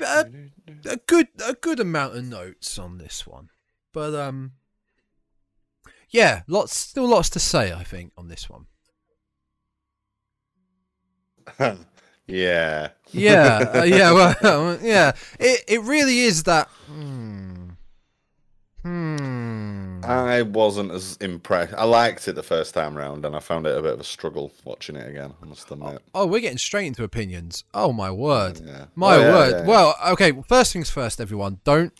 a, a good a good amount of notes on this one, but um, yeah, lots still lots to say. I think on this one. yeah. Yeah, uh, yeah, well, yeah. It it really is that. Hmm. I wasn't as impressed. I liked it the first time round, and I found it a bit of a struggle watching it again. I must admit. Oh, oh we're getting straight into opinions. Oh my word. Yeah. My Oh, yeah, word. yeah. Well, okay. First things first, everyone. Don't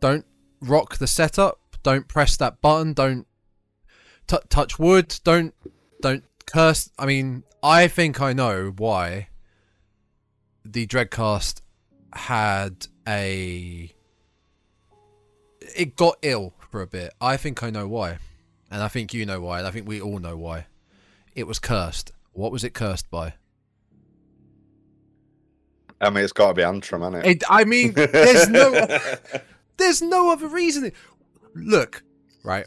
don't rock the setup. Don't press that button. Don't t- touch wood. Don't don't curse. I mean, I think I know why the Dreadcast had a it got ill for a bit. I think I know why, and I think you know why, and I think we all know why. It was cursed. What was it cursed by? I mean, it's got to be Antrum, hasn't it? It, I mean, there's no, there's no other reason. Look, right,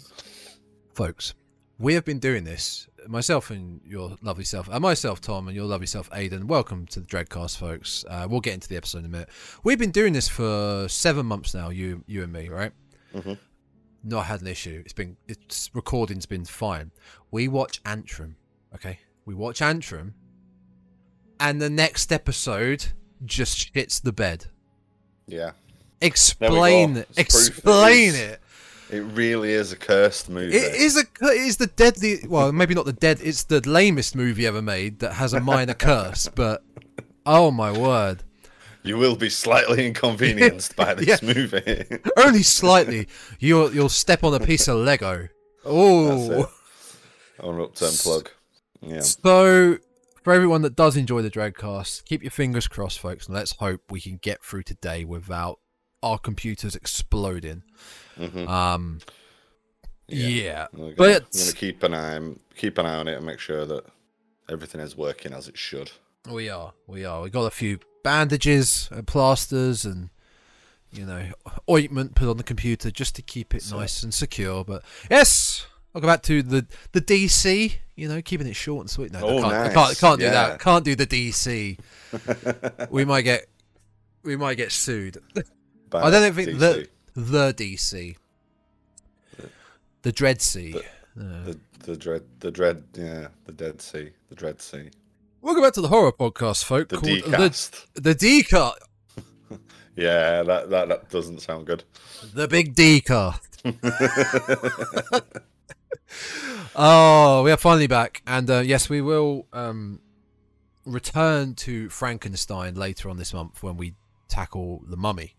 folks, we have been doing this. Myself and your lovely self, and myself, Tom, and your lovely self, Aidan. Welcome to the Dreadcast, folks. Uh, we'll get into the episode in a minute. We've been doing this for seven months now. You, you and me, right? Mhm. Not had an issue. It's been, its recording's been fine. We watch Antrum, okay? We watch Antrum, and the next episode just shits the bed. yeah. Explain it. It's proof it Explain it. It really is a cursed movie. It is a it is the deadly well maybe not the dead it's the lamest movie ever made that has a minor curse but oh my word You will be slightly inconvenienced by this Yeah. movie. only slightly you'll you'll step on a piece of Lego oh On upturn plug. Yeah. so for everyone that does enjoy the Dreadcast keep your fingers crossed folks and let's hope we can get through today without our computers exploding Mhm. um yeah, We're gonna, but we're gonna keep an eye keep an eye on it and make sure that everything is working as it should. We are. We are. We got a few bandages, and plasters, and you know ointment put on the computer just to keep it So- nice and secure. But yes, I'll go back to the the DC. You know, keeping it short and sweet. No, I Oh, can't, I can't. Can't do Yeah. that. Can't do the DC. we might get. We might get sued. I don't think DC. the the DC. The Dread Sea. The- Uh, the the dread the dread yeah the Dead Sea the Dread Sea Welcome back to the horror podcast, folk. the called decast. the the D cut, Yeah, that, that that doesn't sound good. the big D cut. Oh, we are finally back, and uh, yes, we will um, return to Frankenstein later on this month when we tackle the Mummy.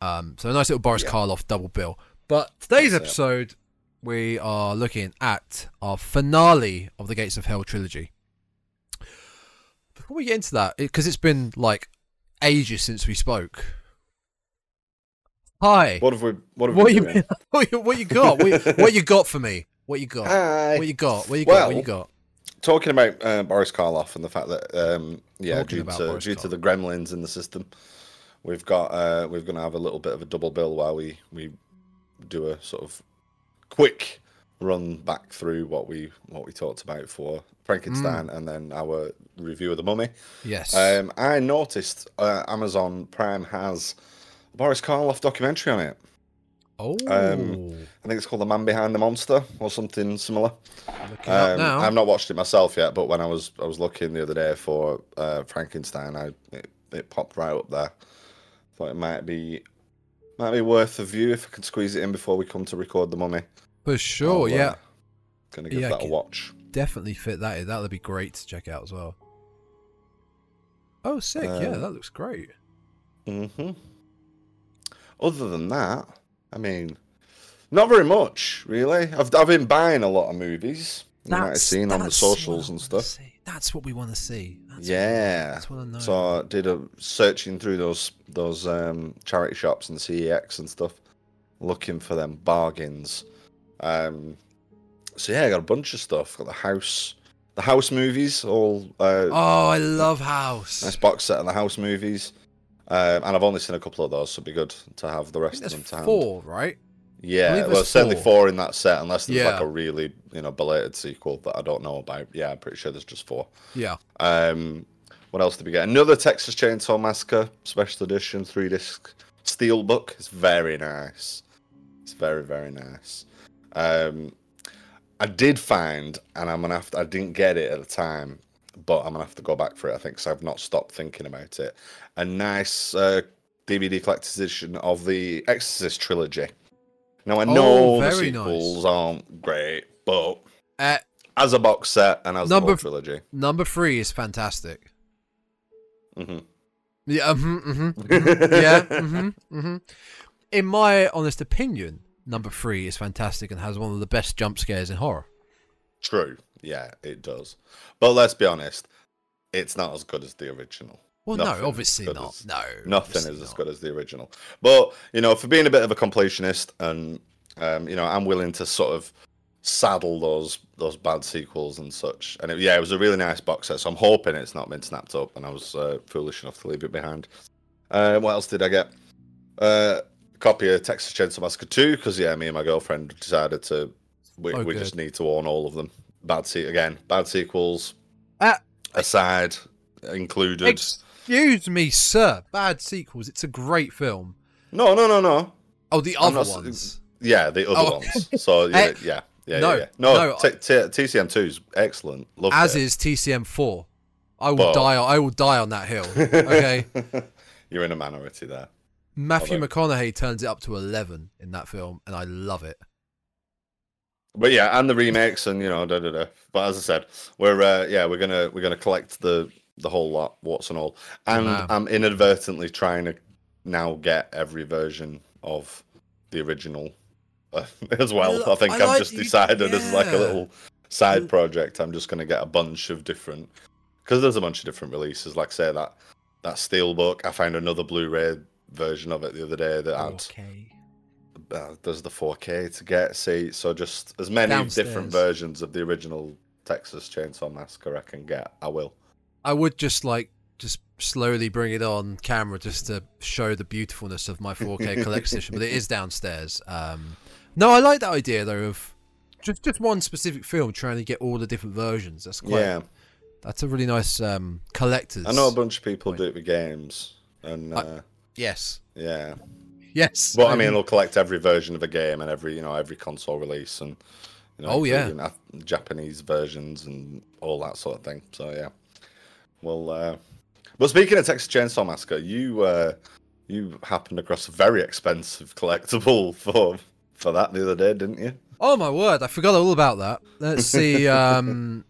Um, so a nice little Boris Yeah. Karloff double bill. But today's That's it. episode, we are looking at our finale of the Gates of Hell trilogy. Before we get into that, because it's been like ages since we spoke. Hi. What have we what have What we you doing? what you, what you got? What you, what you got for me? What you got? Hi. What you got? What you got? what you got? Talking about uh, Boris Karloff and the fact that um, yeah, Talking due to Boris due to the gremlins in the system, we've got uh, we're going to have a little bit of a double bill while we we do a sort of quick run back through what we what we talked about for Frankenstein Mm. and then our review of the Mummy. Yes. Um, I noticed uh, Amazon Prime has a Boris Karloff documentary on it. oh, um, I think it's called The Man Behind the Monster or something similar. look it up Um, now. I've not watched it myself yet, but when I was I was looking the other day for uh, Frankenstein, I it, it popped right up there. Thought it might be might be worth a view if I could squeeze it in before we come to record the Mummy. For sure, I'll, uh, yeah. gonna give Yeah, that a watch. Definitely fit that in. That would be great to check out as well. Oh, sick. yeah, Um, that looks great. hmm Other than that, I mean, not very much really. I've I've been buying a lot of movies. You might have seen on the that's what I socials and wanna stuff. see. That's what we want to see. That's Yeah. That's what I know. So I did a searching through those those um, charity shops and CEX and stuff, looking for them bargains. Um, so yeah, I got a bunch of stuff. Got the house, the house movies, all uh, oh, I love House. nice box set of the house movies. Um, and I've only seen a couple of those, so it'd be good to have the rest of them to hand. four, right? Yeah, well, certainly four. four in that set, unless there's like a really you know belated sequel that I don't know about. Yeah, I'm pretty sure there's just four. Yeah. Um, What else did we get? Another Texas Chainsaw Massacre special edition three disc steelbook. It's very nice. It's very very nice. Um, I did find, and I'm gonna have to, I didn't get it at the time, but I'm gonna have to go back for it. I think because I've not stopped thinking about it. A nice uh, DVD collector's edition of the Exorcist trilogy. Now I Oh, know the very nice. sequels aren't great, but Uh, as a box set and as Number the trilogy, number three is fantastic. hmm Yeah, mm-hmm, mm-hmm, yeah, mm-hmm, mm-hmm. In my honest opinion, number three is fantastic and has one of the best jump scares in horror. true, yeah, it does. But let's be honest, it's not as good as the original. Well, Nothing no, obviously not. as- No, Nothing is as good as the original. But you know, for being a bit of a completionist, and um, you know, I'm willing to sort of saddle those those bad sequels and such. And it, yeah, it was a really nice box set. So I'm hoping it's not been snapped up, and I was uh, foolish enough to leave it behind. Uh, what else did I get? Uh, copy of Texas Chainsaw Massacre 2 because yeah, me and my girlfriend decided to. We, Oh, we just need to own all of them. Bad se- again, bad sequels Ah. aside included. Excuse me, sir. Bad sequels. It's a great film. no, no, no, no. Oh, the other not ones. Yeah, the other Oh. ones. So yeah, Eh, yeah, yeah, no, yeah, yeah. No, no, T- T- TCM two is excellent. Love As it. is TCM four. I will But- die. I will die on that hill. Okay. You're in a minority there. Matthew Although- McConaughey turns it up to eleven in that film, and I love it. But yeah, and the remakes and you know, da da da. But as I said, we're uh, yeah, we're gonna we're gonna collect the the whole lot, what's and all. And Wow. I'm inadvertently trying to now get every version of the original uh, as well. I think I I've like just you- decided as like a little side project. I'm just gonna get a bunch of different because there's a bunch of different releases. Like say that that steelbook. I found another Blu-ray version of it the other day that had Okay. uh, there's the 4K to get. See, so just as many Downstairs. different versions of the original Texas Chainsaw Massacre I can get, I will. I would just like just slowly bring it on camera just to show the beautifulness of my 4K collection, but it is downstairs. Um, no, I like that idea though of just just one specific film trying to get all the different versions. That's quite. yeah, That's a really nice um, collector's. I know a bunch of people point. do it with games, and I- uh, Yes. yeah. Yes. But I mean, they'll collect every version of a game and every you know every console release and you know, Oh, yeah. uh, Japanese versions and all that sort of thing. So yeah, well, uh, but speaking of Texas Chainsaw Massacre, you uh, you happened across a very expensive collectible for for that the other day, didn't you? Oh my word! I forgot all about that. Let's see. Um,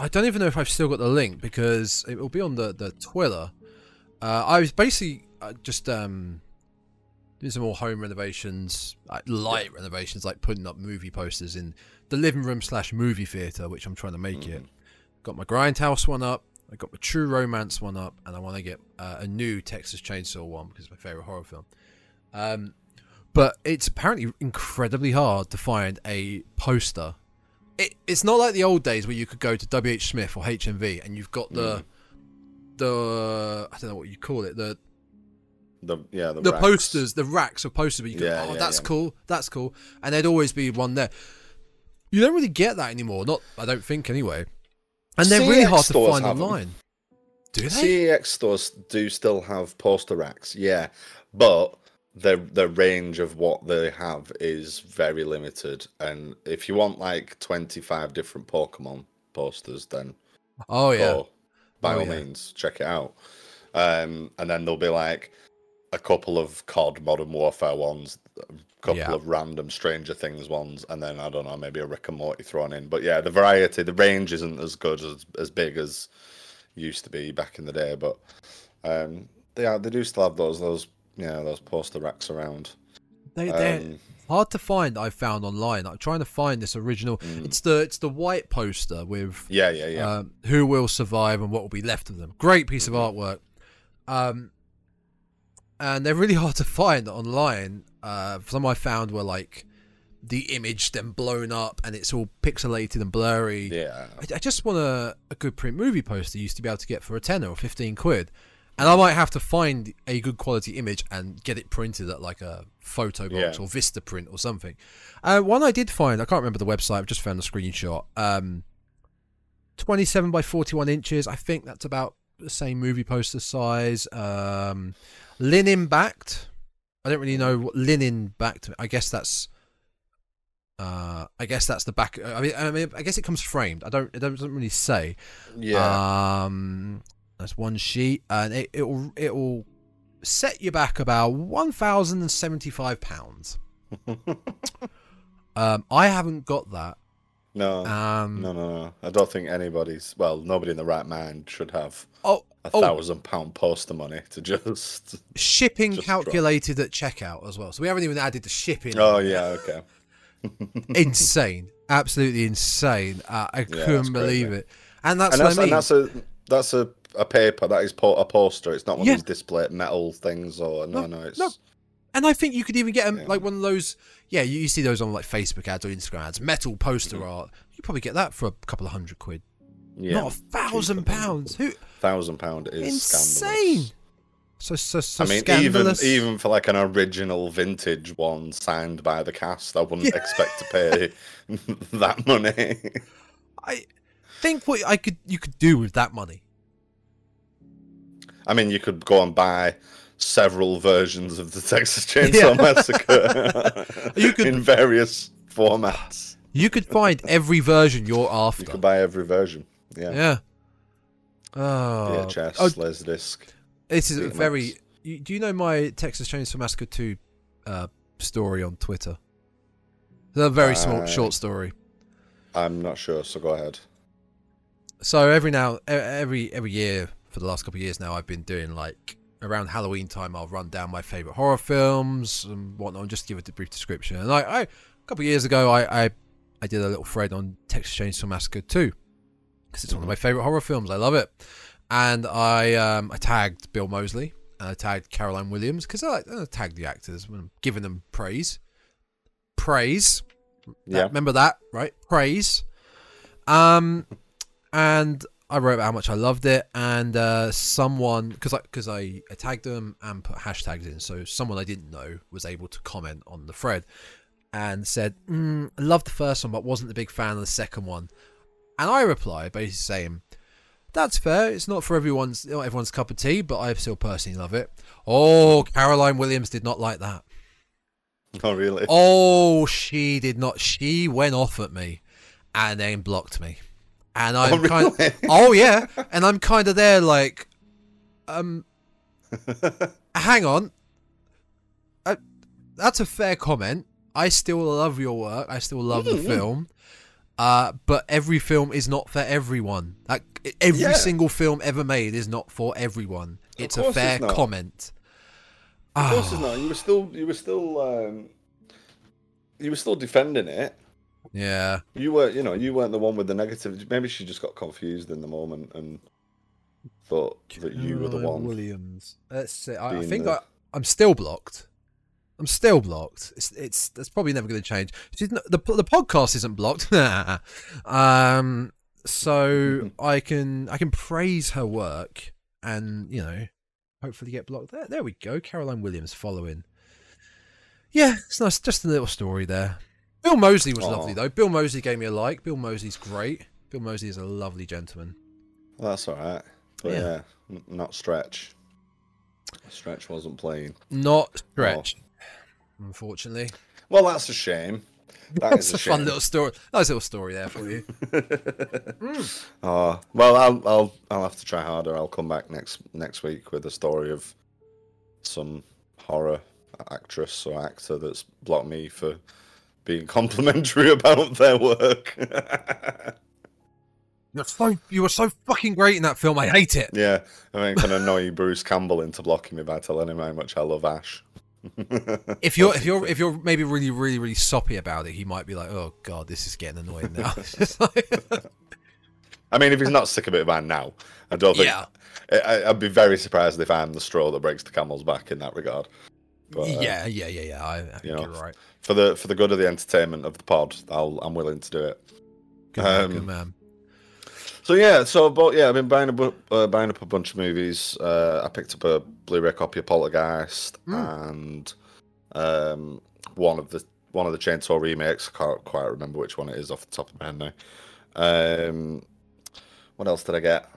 I don't even know if I've still got the link because it will be on the the Twitter. Uh, I was basically uh, just um, doing some more home renovations, like light renovations, like putting up movie posters in the living room slash movie theater, which I'm trying to make it. Got my Grindhouse one up. I got my True Romance one up, and I want to get uh, a new Texas Chainsaw one because it's my favorite horror film. Um, but it's apparently incredibly hard to find a poster. It, it's not like the old days where you could go to WH Smith or HMV and you've got the the I don't know what you call it the The yeah the, the posters the racks of posters where you go Yeah, oh yeah, that's yeah. cool that's cool and there'd always be one there. You don't really get that anymore. Not I don't think anyway. And they're really hard to find online. Do they? CEX stores do still have poster racks, yeah, but the the range of what they have is very limited. And if you want like twenty five different Pokemon posters, then oh yeah. go, by Oh, all yeah. means, check it out. Um, and then they'll be like a couple of COD Modern Warfare ones, a couple Yeah. of random Stranger Things ones, and then I don't know, maybe a Rick and Morty thrown in. But yeah, the variety, the range isn't as good as as big as used to be back in the day. But um, they are, they do still have those those yeah those poster racks around. They they're Um, hard to find. I found online. I'm trying to find this original. Mm. It's the it's the white poster with yeah, yeah, yeah. um, who will survive and what will be left of them. Great piece of Mm-hmm. artwork. Um, and they're really hard to find online. Uh, some I found were like the image then blown up and it's all pixelated and blurry. yeah. I, I just want a, a good print movie poster you used to be able to get for a tenner or 15 quid. And I might have to find a good quality image and get it printed at like a photo box Yeah. or Vista print or something. Uh, one I did find, I can't remember the website, I've just found a screenshot. Um, 27 by 41 inches. I think that's about the same movie poster size. Um, linen backed. I don't really know what linen backed. I guess that's. Uh, I guess that's the back. I mean, I mean, I guess it comes framed. I don't. It doesn't really say. Yeah. Um, that's one sheet, and it it'll it'll set you back about one thousand and seventy five pounds. Um, I haven't got that. No. Um, no, no, no. I don't think anybody's. Well, nobody in the right mind should have Oh, a Oh. thousand pound poster money to just. shipping Just drop. calculated at checkout as well. So we haven't even added the shipping. Oh yeah. Okay. insane, absolutely insane. Uh, I that's couldn't believe crazy. it, and that's and what that's, I mean. and that's a that's a, a paper that is po- a poster. It's not one Yeah. of these display metal things or no, No, no. It's no. And I think you could even get 'em Yeah. like one of those. Yeah, you, you see those on like Facebook ads or Instagram ads. Metal poster Mm-hmm. art. You probably get that for a couple of hundred quid. yeah, Not a thousand pounds. Who Thousand pound is insane? scandalous. So so so I mean, scandalous. even even for like an original vintage one signed by the cast, I wouldn't Yeah. expect to pay that money. I think what I could you could do with that money. I mean, you could go and buy several versions of the Texas Chainsaw Massacre You could- in various formats. You could find every version you're after. You could buy every version. Yeah. Yeah. Oh, VHS, oh, Laserdisc. this is a very. You, do you know my Texas Chainsaw Massacre two uh, story on Twitter? It's a very small, Uh, short story. I'm not sure, so go ahead. So every now, every every year for the last couple of years now, I've been doing like around Halloween time. I'll run down my favorite horror films and whatnot, and just give it a brief description. And I, I a couple of years ago, I, I I did a little thread on Texas Chainsaw Massacre two because it's one of my favorite horror films. I love it, and I um I tagged Bill Moseley and I tagged Caroline Williams because I, I tag the actors when I'm giving them praise. Praise. That- Yeah. Remember that, right? Praise. Um, and I wrote about how much I loved it, and uh, someone because I because I, I tagged them and put hashtags in, so someone I didn't know was able to comment on the thread and said, mm, "I loved the first one, but wasn't a big fan of the second one." And I replied basically saying, "That's fair. It's not for everyone's not everyone's cup of tea, but I still personally love it." Oh, Caroline Williams did not like that. Oh, really? Oh, she did not. She went off at me and then blocked me. And I'm oh, kind really? Oh yeah, and I'm kind of there like um hang on. Uh, that's a fair comment. I still love your work. I still love the Mm, mm. film. Uh, but every film is not for everyone. Like every Yeah. single film ever made is not for everyone. It's a course it's fair comment. Of course, Ah, it's not. You were still, you were still, um, you were still defending it. Yeah. You were, you know, you weren't the one with the negative. Maybe she just got confused in the moment and thought that you were the one. Williams. Let's see. I, I think the- I, I'm still blocked. I'm still blocked. It's it's that's probably never going to change. She's not, the the podcast isn't blocked. um, so I can I can praise her work and you know hopefully get blocked. There there we go. Caroline Williams following. Yeah, it's nice. Just a little story there. Bill Moseley was Aw. lovely though. Bill Moseley gave me a like. Bill Moseley's great. Bill Moseley is a lovely gentleman. Well, that's all right. But Yeah. yeah, n- not stretch. Stretch wasn't playing. Not stretch, unfortunately. Well, that's a shame. That That's is a, a, fun little story. Nice little story there for you. Oh, well, I'll I'll I'll have to try harder. I'll come back next next week with a story of some horror actress or actor that's blocked me for being complimentary about their work. You're so you were so fucking great in that film. I hate it. yeah, I mean, can annoy Bruce Campbell into blocking me by telling him how much I love Ash. If you're if you're if you're maybe really really really soppy about it, he might be like, "Oh God, this is getting annoying now." It's just like- I mean, if he's not sick of it by now, I don't think. yeah, I'd be very surprised if I'm the straw that breaks the camel's back in that regard. But, uh, yeah, yeah, yeah, yeah. I, I think you know, you're right. for the for the good of the entertainment of the pod, I'll I'm willing to do it. Good, man, um, good man. So yeah, so but yeah, I've been buying a uh, buying up a bunch of movies. Uh, I picked up a Blu-ray copy of Poltergeist Mm. and um, one of the one of the Chainsaw remakes. I can't quite remember which one it is off the top of my head now. Um, what else did I get?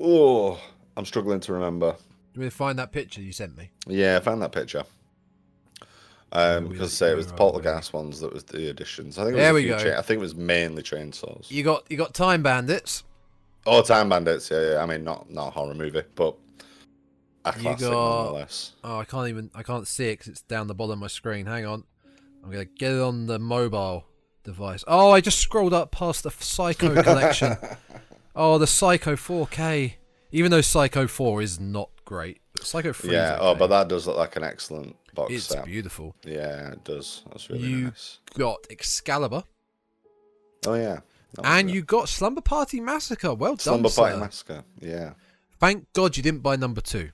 Oh, I'm struggling to remember. You me find that picture you sent me? Yeah, I found that picture. Um, because say it was the we? poltergeist ones that was the additions. I think it was There we go. cha- I think it was mainly chainsaws. You got you got Time Bandits. Oh, Time Bandits. Yeah, yeah. I mean, not not a horror movie, but a classic got- nonetheless. Oh, I can't even I can't see it because it's down the bottom of my screen. Hang on, I'm gonna get it on the mobile device. Oh, I just scrolled up past the Psycho collection. oh, the Psycho 4K. Even though Psycho 4 is not great, but Psycho 3 Yeah. Oh, okay. but that does look like an excellent box it's set. beautiful. Yeah, it does. That's really You- nice. Got Excalibur, Oh yeah. And you got Slumber Party Massacre. Well Slumber done, Slumber Party sir. Massacre. Yeah. Thank God you didn't buy number two.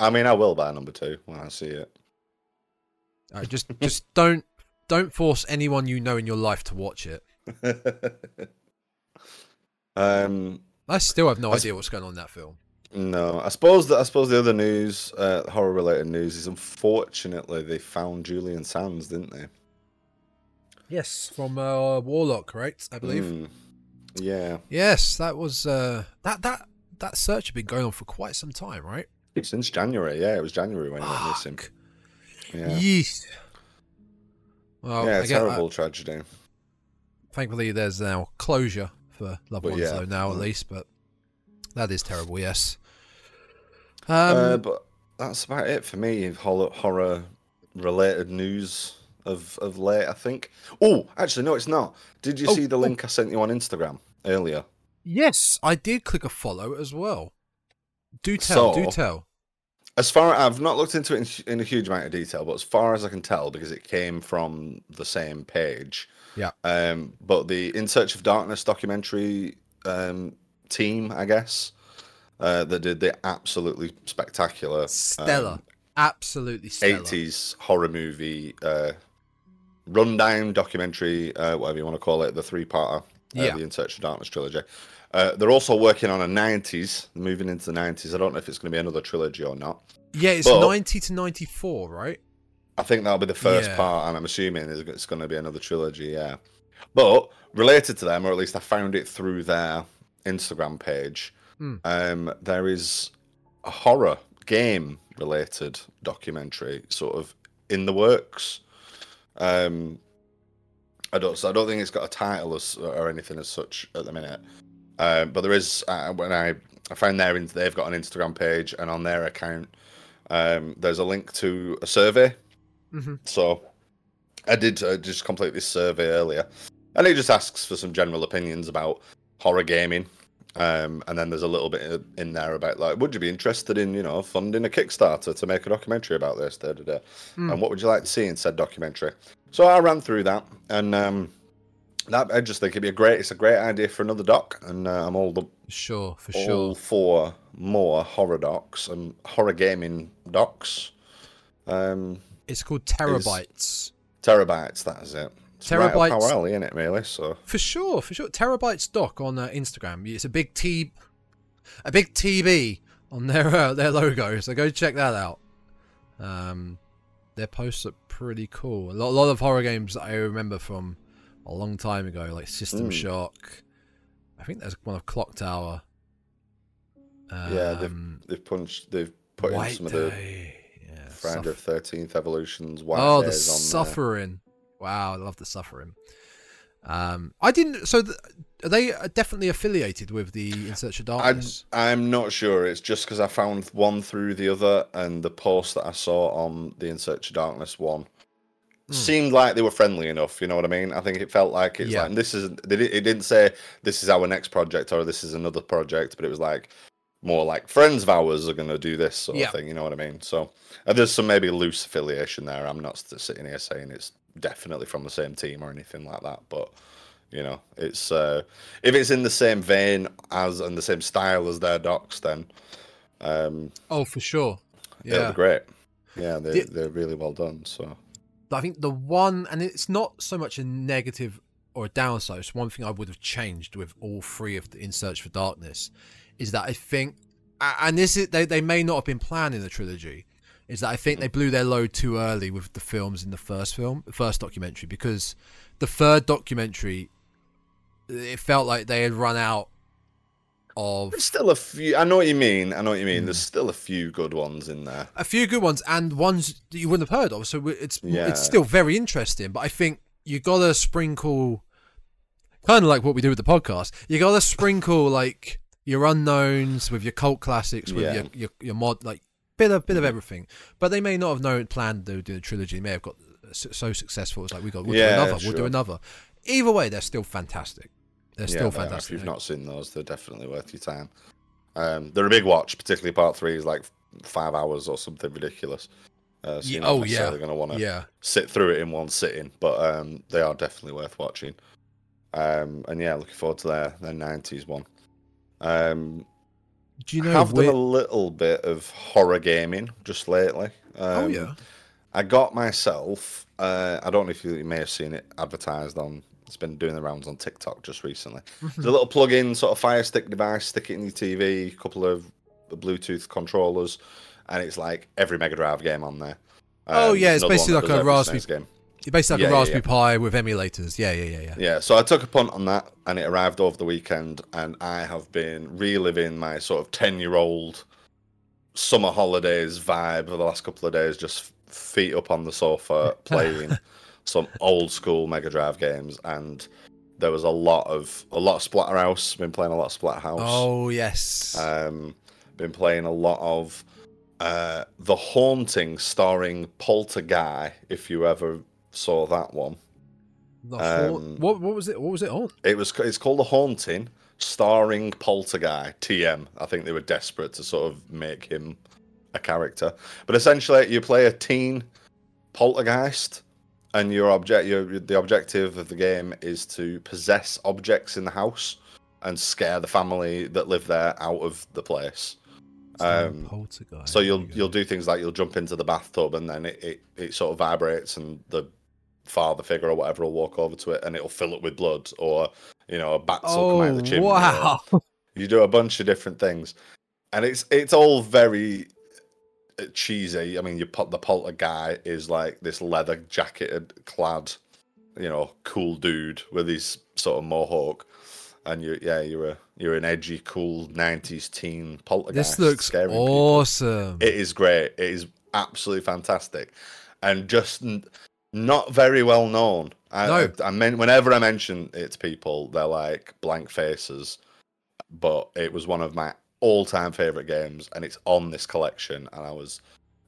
I mean, I will buy number two when I see it. Right, just just don't don't force anyone you know in your life to watch it. um. I still have no I idea what's going on in that film. No, I suppose that I suppose the other news, uh, horror related news, is unfortunately they found Julian Sands, didn't they? Yes, from uh, Warlock, right? I believe. Mm. Yeah, Yes, that was uh, that that that search had been going on for quite some time, right? since January. Yeah, it was January when he went missing. Yeah, Yeesh. Well, yeah, I terrible tragedy. thankfully, there's now closure for loved But ones, yeah, though now at mm. least. But that is terrible. Yes. Um, uh, but that's about it for me. Horror related news of of late, I think. Oh, actually, no, it's not. Did you Oh, see the oh. link I sent you on Instagram earlier? yes, I did click a follow as well. Do tell. do tell. As far I've not looked into it in, in a huge amount of detail, but as far as I can tell, because it came from the same page. Yeah. Um, but the In Search of Darkness documentary um, team, I guess, uh, that did the absolutely spectacular Stellar. um, Absolutely stellar. 80s horror movie uh, rundown documentary, uh, whatever you want to call it, the three-parter, uh, Yeah. the In Search of Darkness trilogy. Uh, they're also working on a 90s, moving into the 90s. I don't know if it's going to be another trilogy or not. Yeah, it's But- 90 to 94, right? I think that'll be the first Yeah. part, and I'm assuming it's- it's going to be another trilogy, yeah. But related to them, or at least I found it through their Instagram page, Hmm. um, there is a horror game related documentary sort of in the works. Um, I don't, so I don't think it's got a title as, or anything as such at the minute. Um, but there is uh, when I I found their they've got an Instagram page, and on their account, um, there's a link to a survey Mm-hmm. so I did uh, just complete this survey earlier, and it just asks for some general opinions about horror gaming. Um, and then there's a little bit in there about like, would you be interested in you know funding a Kickstarter to make a documentary about this? Da, da, da. Hmm. And what would you like to see in said documentary? So I ran through that, and um, that I just think it'd be a great, it's a great idea for another doc, and uh, I'm all the Sure, for all sure. for more horror docs and horror gaming docs. Um, It's called Terrorbytes. Terrorbytes, that is it. Right Terrorbytes- our alley, isn't it, really? So For sure, for sure. Terrorbytes Doc on uh, Instagram. It's a big T, a big TB on their uh, their logo. So go check that out. Um, their posts are pretty cool. A lot, a lot of horror games that I remember from a long time ago, like System Mm. Shock. I think there's one of Clock Tower. Yeah, they've Um, they've punched, they've put in White some of the Day. Yeah, Friday Suff- Thirteenth Evolutions. White oh, the Days on there. suffering! Wow, I love the suffering. Um, I didn't. So th are they definitely affiliated with the In Search of Darkness? I'm not sure. It's just because I found one through the other, and the post that I saw on the In Search of Darkness one Hmm. seemed like they were friendly enough. You know what I mean? I think it felt like it's Yeah. like this is. They, it didn't say this is our next project or this is another project, but it was like more like friends of ours are going to do this sort Yeah. of thing. You know what I mean? So uh, there's some maybe loose affiliation there. I'm not sitting here saying it's definitely from the same team or anything like that, but you know, it's uh, if it's in the same vein as and the same style as their docs, then um, Oh, for sure. Yeah, great. Yeah, they The- they're really well done. So I think the one, and it's not so much a negative or a downside. It's one thing I would have changed with all three of the In Search for Darkness is that I think, and this is they they may not have been planned in the trilogy. Is that I think they blew their load too early with the films in the first film, the first documentary, because the third documentary, it felt like they had run out of There's still a few. I know what you mean. I know what you mean. There's hmm. still a few good ones in there. a few good ones and ones that you wouldn't have heard of. So it's Yeah. it's still very interesting. But I think you gotta sprinkle, kind of like what we do with the podcast. You gotta sprinkle like your unknowns with your cult classics, with Yeah. your, your your mod like bit of bit of everything. But they may not have known planned to do a trilogy. They may have got so successful. It's like we got we'll Yeah, do another. We'll do another. Either way, they're still fantastic. They're Yeah, still are. fantastic. If you've not seen those, they're definitely worth your time. Um, they're a big watch, particularly part three is like five hours or something ridiculous. Uh, so Yeah, you're not oh, yeah. necessarily going to want to yeah. sit through it in one sitting, but um, they are definitely worth watching. Um, and yeah, looking forward to their their nineties one. Um, Do you know? have done a little bit of horror gaming just lately. Um, oh yeah. I got myself. Uh, I don't know if you, you may have seen it advertised on. It's been doing the rounds on TikTok just recently. It's a little plug-in sort of Fire Stick device. Stick it in your TV. A couple of Bluetooth controllers, and it's like every Mega Drive game on there. Oh, yeah, it's basically like a Raspberry- game. You're basically like Yeah, a Raspberry yeah. Pi with emulators. Yeah, yeah, yeah, yeah. Yeah, so I took a punt on that, and it arrived over the weekend, and I have been reliving my sort of ten-year-old summer holidays vibe for the last couple of days, just feet up on the sofa playing some old school Mega Drive games, and there was a lot of a lot of Splatterhouse. Been playing a lot of Splatterhouse. Oh yes. Um, been playing a lot of uh, The Haunting, starring Polterguy. If you ever saw that one. Um, what what was it? What was it on? It was. It's called The Haunting, starring Poltergeist TM. I think they were desperate to sort of make him a character. But essentially, you play a teen poltergeist, and your object, your the objective of the game is to possess objects in the house and scare the family that live there out of the place. Um, So you'll you you'll do things like you'll jump into the bathtub and then it, it, it sort of vibrates and the father figure or whatever will walk over to it and it'll fill it with blood or you know a bat will come out of the Oh chimney. wow! You do a bunch of different things, and it's it's all very uh, cheesy. I mean, you put the polter guy is like this leather jacketed clad, you know, cool dude with his sort of mohawk, and you yeah you're a you're an edgy cool '90s teen poltergeist. this looks scaring people. awesome. It is great. It is absolutely fantastic, and just not very well known. I, No. I, I mean, whenever I mention it to people, they're like blank faces. But it was one of my all-time favorite games, and it's on this collection, and I was,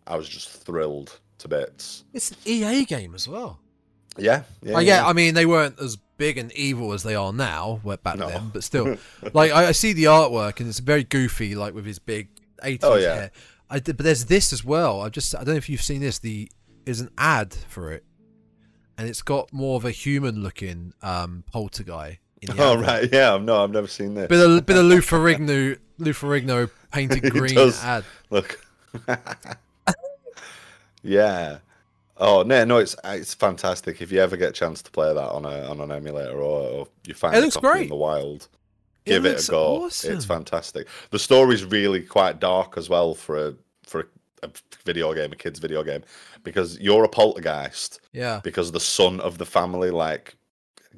I was just thrilled to bits. It's an EA game as well. Yeah, yeah, Oh, yeah, I mean they weren't as big and evil as they are now, back No. then, but still, like I, I see the artwork and it's very goofy, like with his big 80s Oh, yeah. hair. I but there's this as well. I just I don't know if you've seen this. The is an ad for it, and it's got more of a human looking um, poltergeist. In the Oh right, yeah. No, I've never seen this. Bit of bit of Lou Ferrigno, Lou Ferrigno painted green ad. Look. yeah. Oh no, no, it's it's fantastic. If you ever get a chance to play that on a on an emulator or, or you find It looks copy in the wild, give it, looks a go. awesome. It's fantastic. The story's really quite dark as well for a for a, a video game, a kids video game, because you're a poltergeist. Yeah. because the son of the family like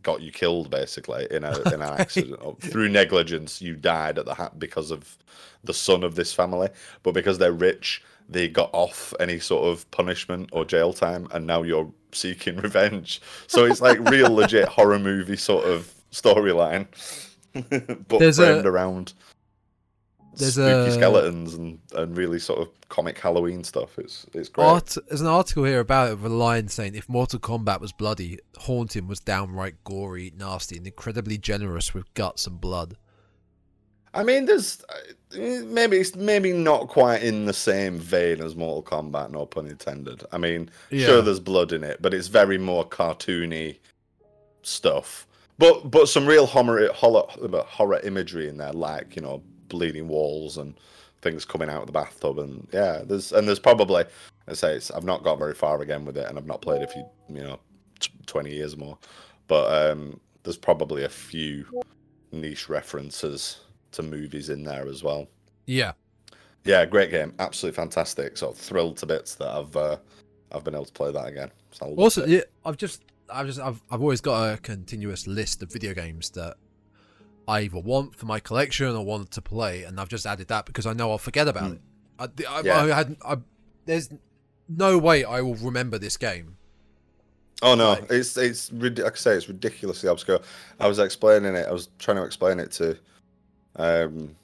got you killed basically in a in an accident. Oh, through negligence you died at the ha- because of the son of this family. But because they're rich they got off any sort of punishment or jail time and now you're seeking revenge. So it's like real legit horror movie sort of storyline but There's a- around there's spooky a- skeletons and, and really sort of comic halloween stuff it's it's great Art, there's an article here about it with a line saying if Mortal Kombat was bloody, Haunting was downright gory, nasty, and incredibly generous with guts and blood. I mean, there's uh, maybe it's maybe not quite in the same vein as Mortal Kombat, no pun intended. I mean, Yeah. sure, there's blood in it, but it's very more cartoony stuff. But but some real horror horror, horror imagery in there, like you know, bleeding walls and things coming out of the bathtub, and yeah, there's and there's probably I say it's, I've not got very far again with it, and I've not played it for you know t- twenty years or more, but um, there's probably a few niche references to movies in there as well. Yeah. Yeah, great game, absolutely fantastic. So thrilled to bits that I've uh, I've been able to play that again. So Also, it. yeah, I've just, I've just, I've, I've always got a continuous list of video games that I either want for my collection or want to play, and I've just added that because I know I'll forget about Mm. it. I, I, Yeah. I had I, there's no way I will remember this game. Oh no, Like- it's it's like I say, it's ridiculously obscure. I was explaining it. I was trying to explain it to, um,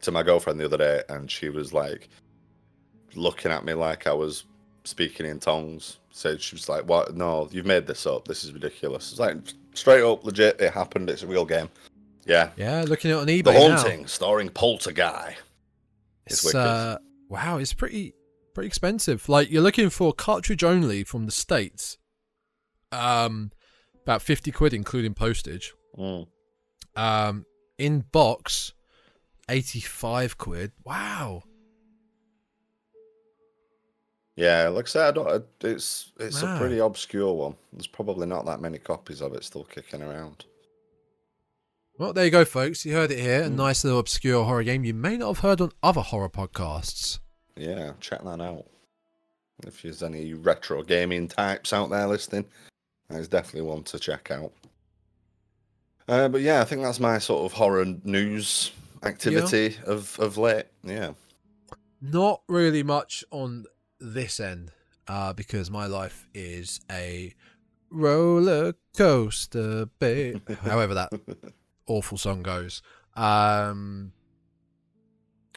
to my girlfriend the other day, and she was like, looking at me like I was speaking in tongues. Said she was like, "What? No, you've made this up. This is ridiculous." It's like straight up, legit. It happened. It's a real game. Yeah, Yeah, looking at it on eBay The now. Haunting, starring Polterguy. It's It's wicked. uh, wow, it's pretty pretty expensive. Like you're looking for cartridge only from the states. Um, about fifty quid including postage. Mm. Um, in box, eighty five quid. Wow. Yeah, like I said, I don't, it's it's Wow. a pretty obscure one. There's probably not that many copies of it still kicking around. Well, there you go, folks. You heard it here. A Mm. nice little obscure horror game you may not have heard on other horror podcasts. Yeah, check that out. If there's any retro gaming types out there listening, that's definitely one to check out. Uh, but yeah, I think that's my sort of horror news activity of, of late. Yeah. Not really much on this end, uh, because my life is a roller coaster, babe. However that awful song goes. Um,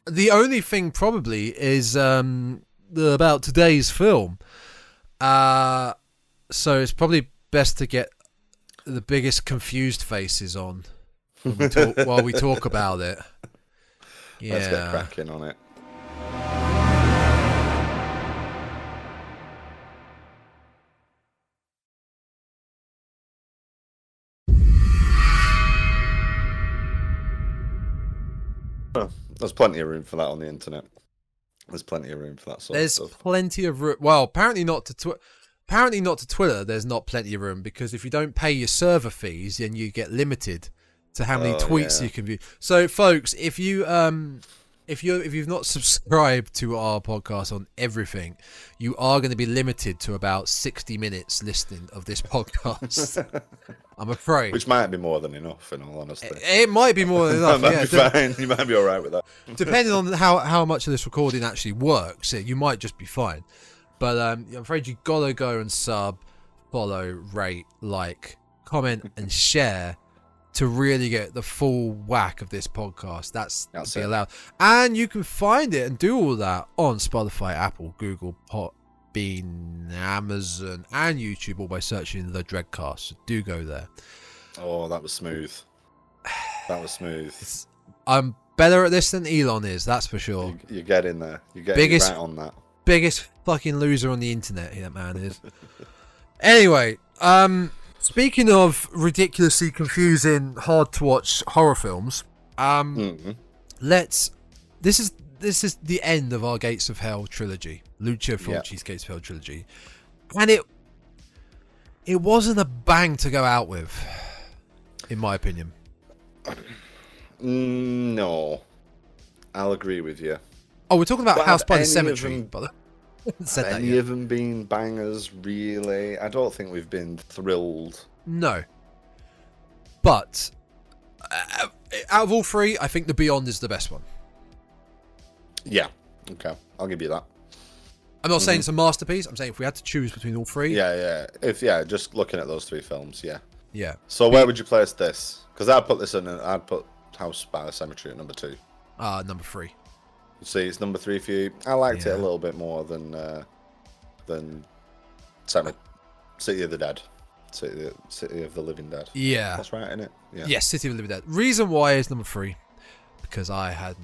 the only thing probably is um, the, about today's film. Uh, so it's probably best to get the biggest confused faces on when we talk, while we talk about it. Yeah. Let's get cracking on it. There's plenty of room for that on the internet. There's plenty of room for that sort There's of stuff. plenty of room. Well, apparently not to twi- apparently not to Twitter. There's not plenty of room because if you don't pay your server fees, then you get limited to how many Oh, tweets yeah. you can view. So, folks, if you um if you if you've not subscribed to our podcast on everything, you are going to be limited to about 60 minutes listening of this podcast. I'm afraid. Which might be more than enough, in all honesty. it might be more than that enough. might yeah, be de- fine. You might be all right with that. depending on how how much of this recording actually works, you might just be fine. But um, I'm afraid you gotta go and sub, follow, rate, like, comment, and share to really get the full whack of this podcast. That's, That's to be it. allowed, and you can find it and do all that on Spotify, Apple, Google, Podbean, Amazon, and YouTube, all by searching the Dreadcast. So do go there. Oh, that was smooth. That was smooth. I'm better at this than Elon is, that's for sure. You, you get in there. You get Biggest- right on that. biggest fucking loser on the internet that man is anyway um speaking of ridiculously confusing hard to watch horror films um hmm let's this is this is the end of our gates of hell trilogy lucio fulci's gates of trilogy and it it wasn't a bang to go out with in my opinion Mm, no, I'll agree with you. oh we're talking about But house by the cemetery them- but said that any yet. of them been bangers? Really, I don't think we've been thrilled. No. But uh, out of all three, I think the Beyond is the best one. Yeah. Okay, I'll give you that. I'm not saying it's a masterpiece. I'm saying if we had to choose between all three, Mm-hmm. Yeah, yeah. If yeah, just looking at those three films, yeah. yeah. So where would you place this? Because I'd put this in. I'd put House by the Cemetery at number two. Uh, number three. See, it's number three for you. I liked it a little bit more than uh, than Cem- City of the Dead, City, City of the Living Dead. Yeah. That's right, isn't it? Yeah. Yes, City of the Living Dead. Reason why is number three because I had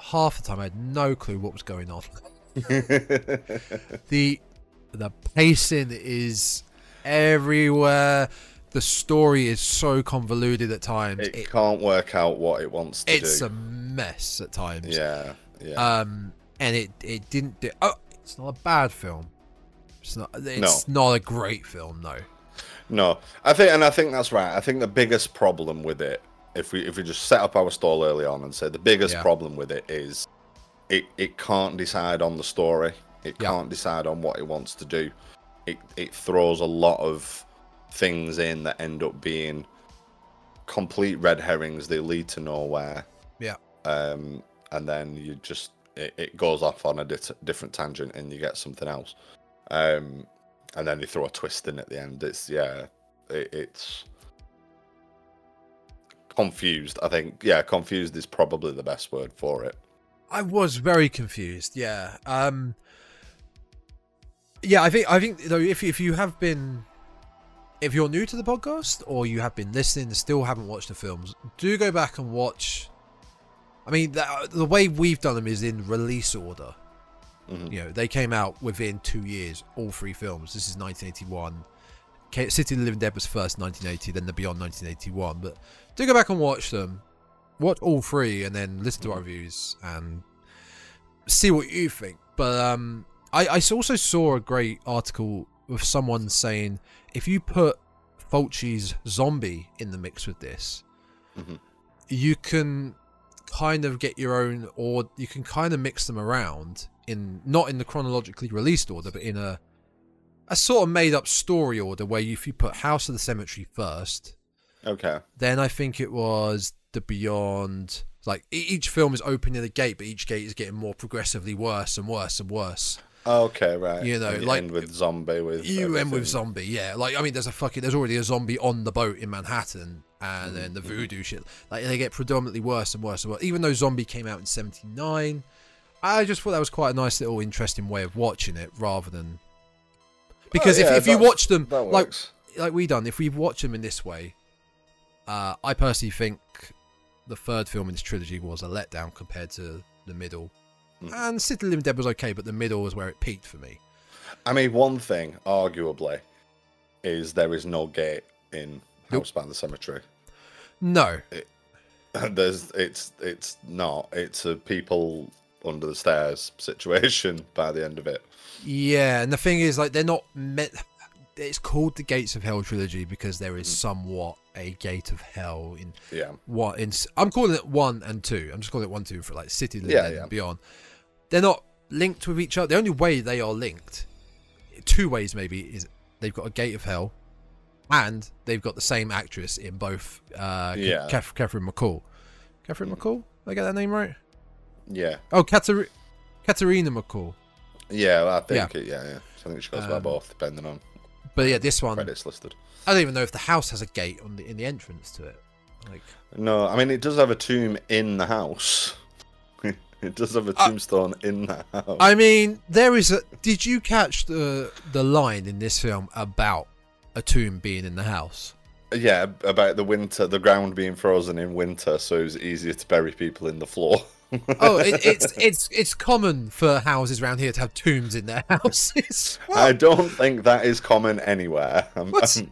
half the time I had no clue what was going on. the the pacing is everywhere. The story is so convoluted at times. it It- can't work out what it wants to it's do. It's a mess at times. Yeah, yeah. um and it it didn't do oh it's not a bad film it's not it's not a great film no No, I think, and I think that's right. I think the biggest problem with it, if we if we just set up our stall early on and say the biggest Yeah. problem with it is, it it can't decide on the story. It Yeah. can't decide on what it wants to do. It it throws a lot of things in that end up being complete red herrings. They lead to nowhere. Yeah. Um, and then you just it, it goes off on a di- different tangent, and you get something else. Um, and then they throw a twist in at the end. It's yeah, it, it's confused. I think yeah, confused is probably the best word for it. I was very confused. Yeah. Um. Yeah, I think I think though if if you have been if you're new to the podcast or you have been listening and still haven't watched the films, do go back and watch. I mean, the, the way we've done them is in release order. Mhm. You know, they came out within two years, all three films. This is 1981. City of the Living Dead was first 1980, then the Beyond 1981. But do go back and watch them. Watch all three and then listen to our reviews and see what you think. But um, I, I also saw a great article with someone saying if you put Fulci's zombie in the mix with this, Mhm. you can kind of get your own, or you can kind of mix them around in not in the chronologically released order, but in a a sort of made up story order where if you put House of the Cemetery first, Okay. then I think it was the Beyond. Like each film is opening a gate, but each gate is getting more progressively worse and worse and worse. Okay, right. You know, And like- end with zombie with You end with zombie, yeah. Like I mean, there's a fucking there's already a zombie on the boat in Manhattan, and then the Mm-hmm. voodoo shit. Like they get predominantly worse and worse and worse. Even though Zombie came out in '79, I just thought that was quite a nice little interesting way of watching it, rather than because Oh, yeah, if, if you watch them like like we done, if we watch them in this way, uh, I personally think the third film in this trilogy was a letdown compared to the middle. Mm. And City of the Living Dead was okay, but the middle was where it peaked for me. I mean, one thing, arguably, is there is no gate in Nope. House by the Cemetery. No, There's, it's, it's not. It's a people under the stairs situation by the end of it. Yeah, and the thing is, like, they're not meant. It's called the Gates of Hell trilogy because there is somewhat a gate of hell in Yeah, what in. I'm calling it one and two. I'm just calling it one, two for like City the Yeah, yeah. and beyond. They're not linked with each other. The only way they are linked, two ways maybe, is they've got a gate of hell, and they've got the same actress in both. Uh, Yeah. Mm. Kath- Catherine MacColl. Catherine MacColl. Did I get that name right? yeah, Oh, Katar- Katarina MacColl. yeah. I think it. Yeah, yeah. I think she goes by Um, both, depending on But yeah, this one. credits listed. I don't even know if the house has a gate on the in the entrance to it. Like, No, I mean it does have a tomb in the house. it does have a Uh, tombstone in the house. I mean, there is a. Did you catch the the line in this film about a tomb being in the house? Yeah, about the winter, the ground being frozen in winter, so it was easier to bury people in the floor. Oh, it, it's it's it's common for houses around here to have tombs in their houses. I don't think that is common anywhere. I'm, What? I'm,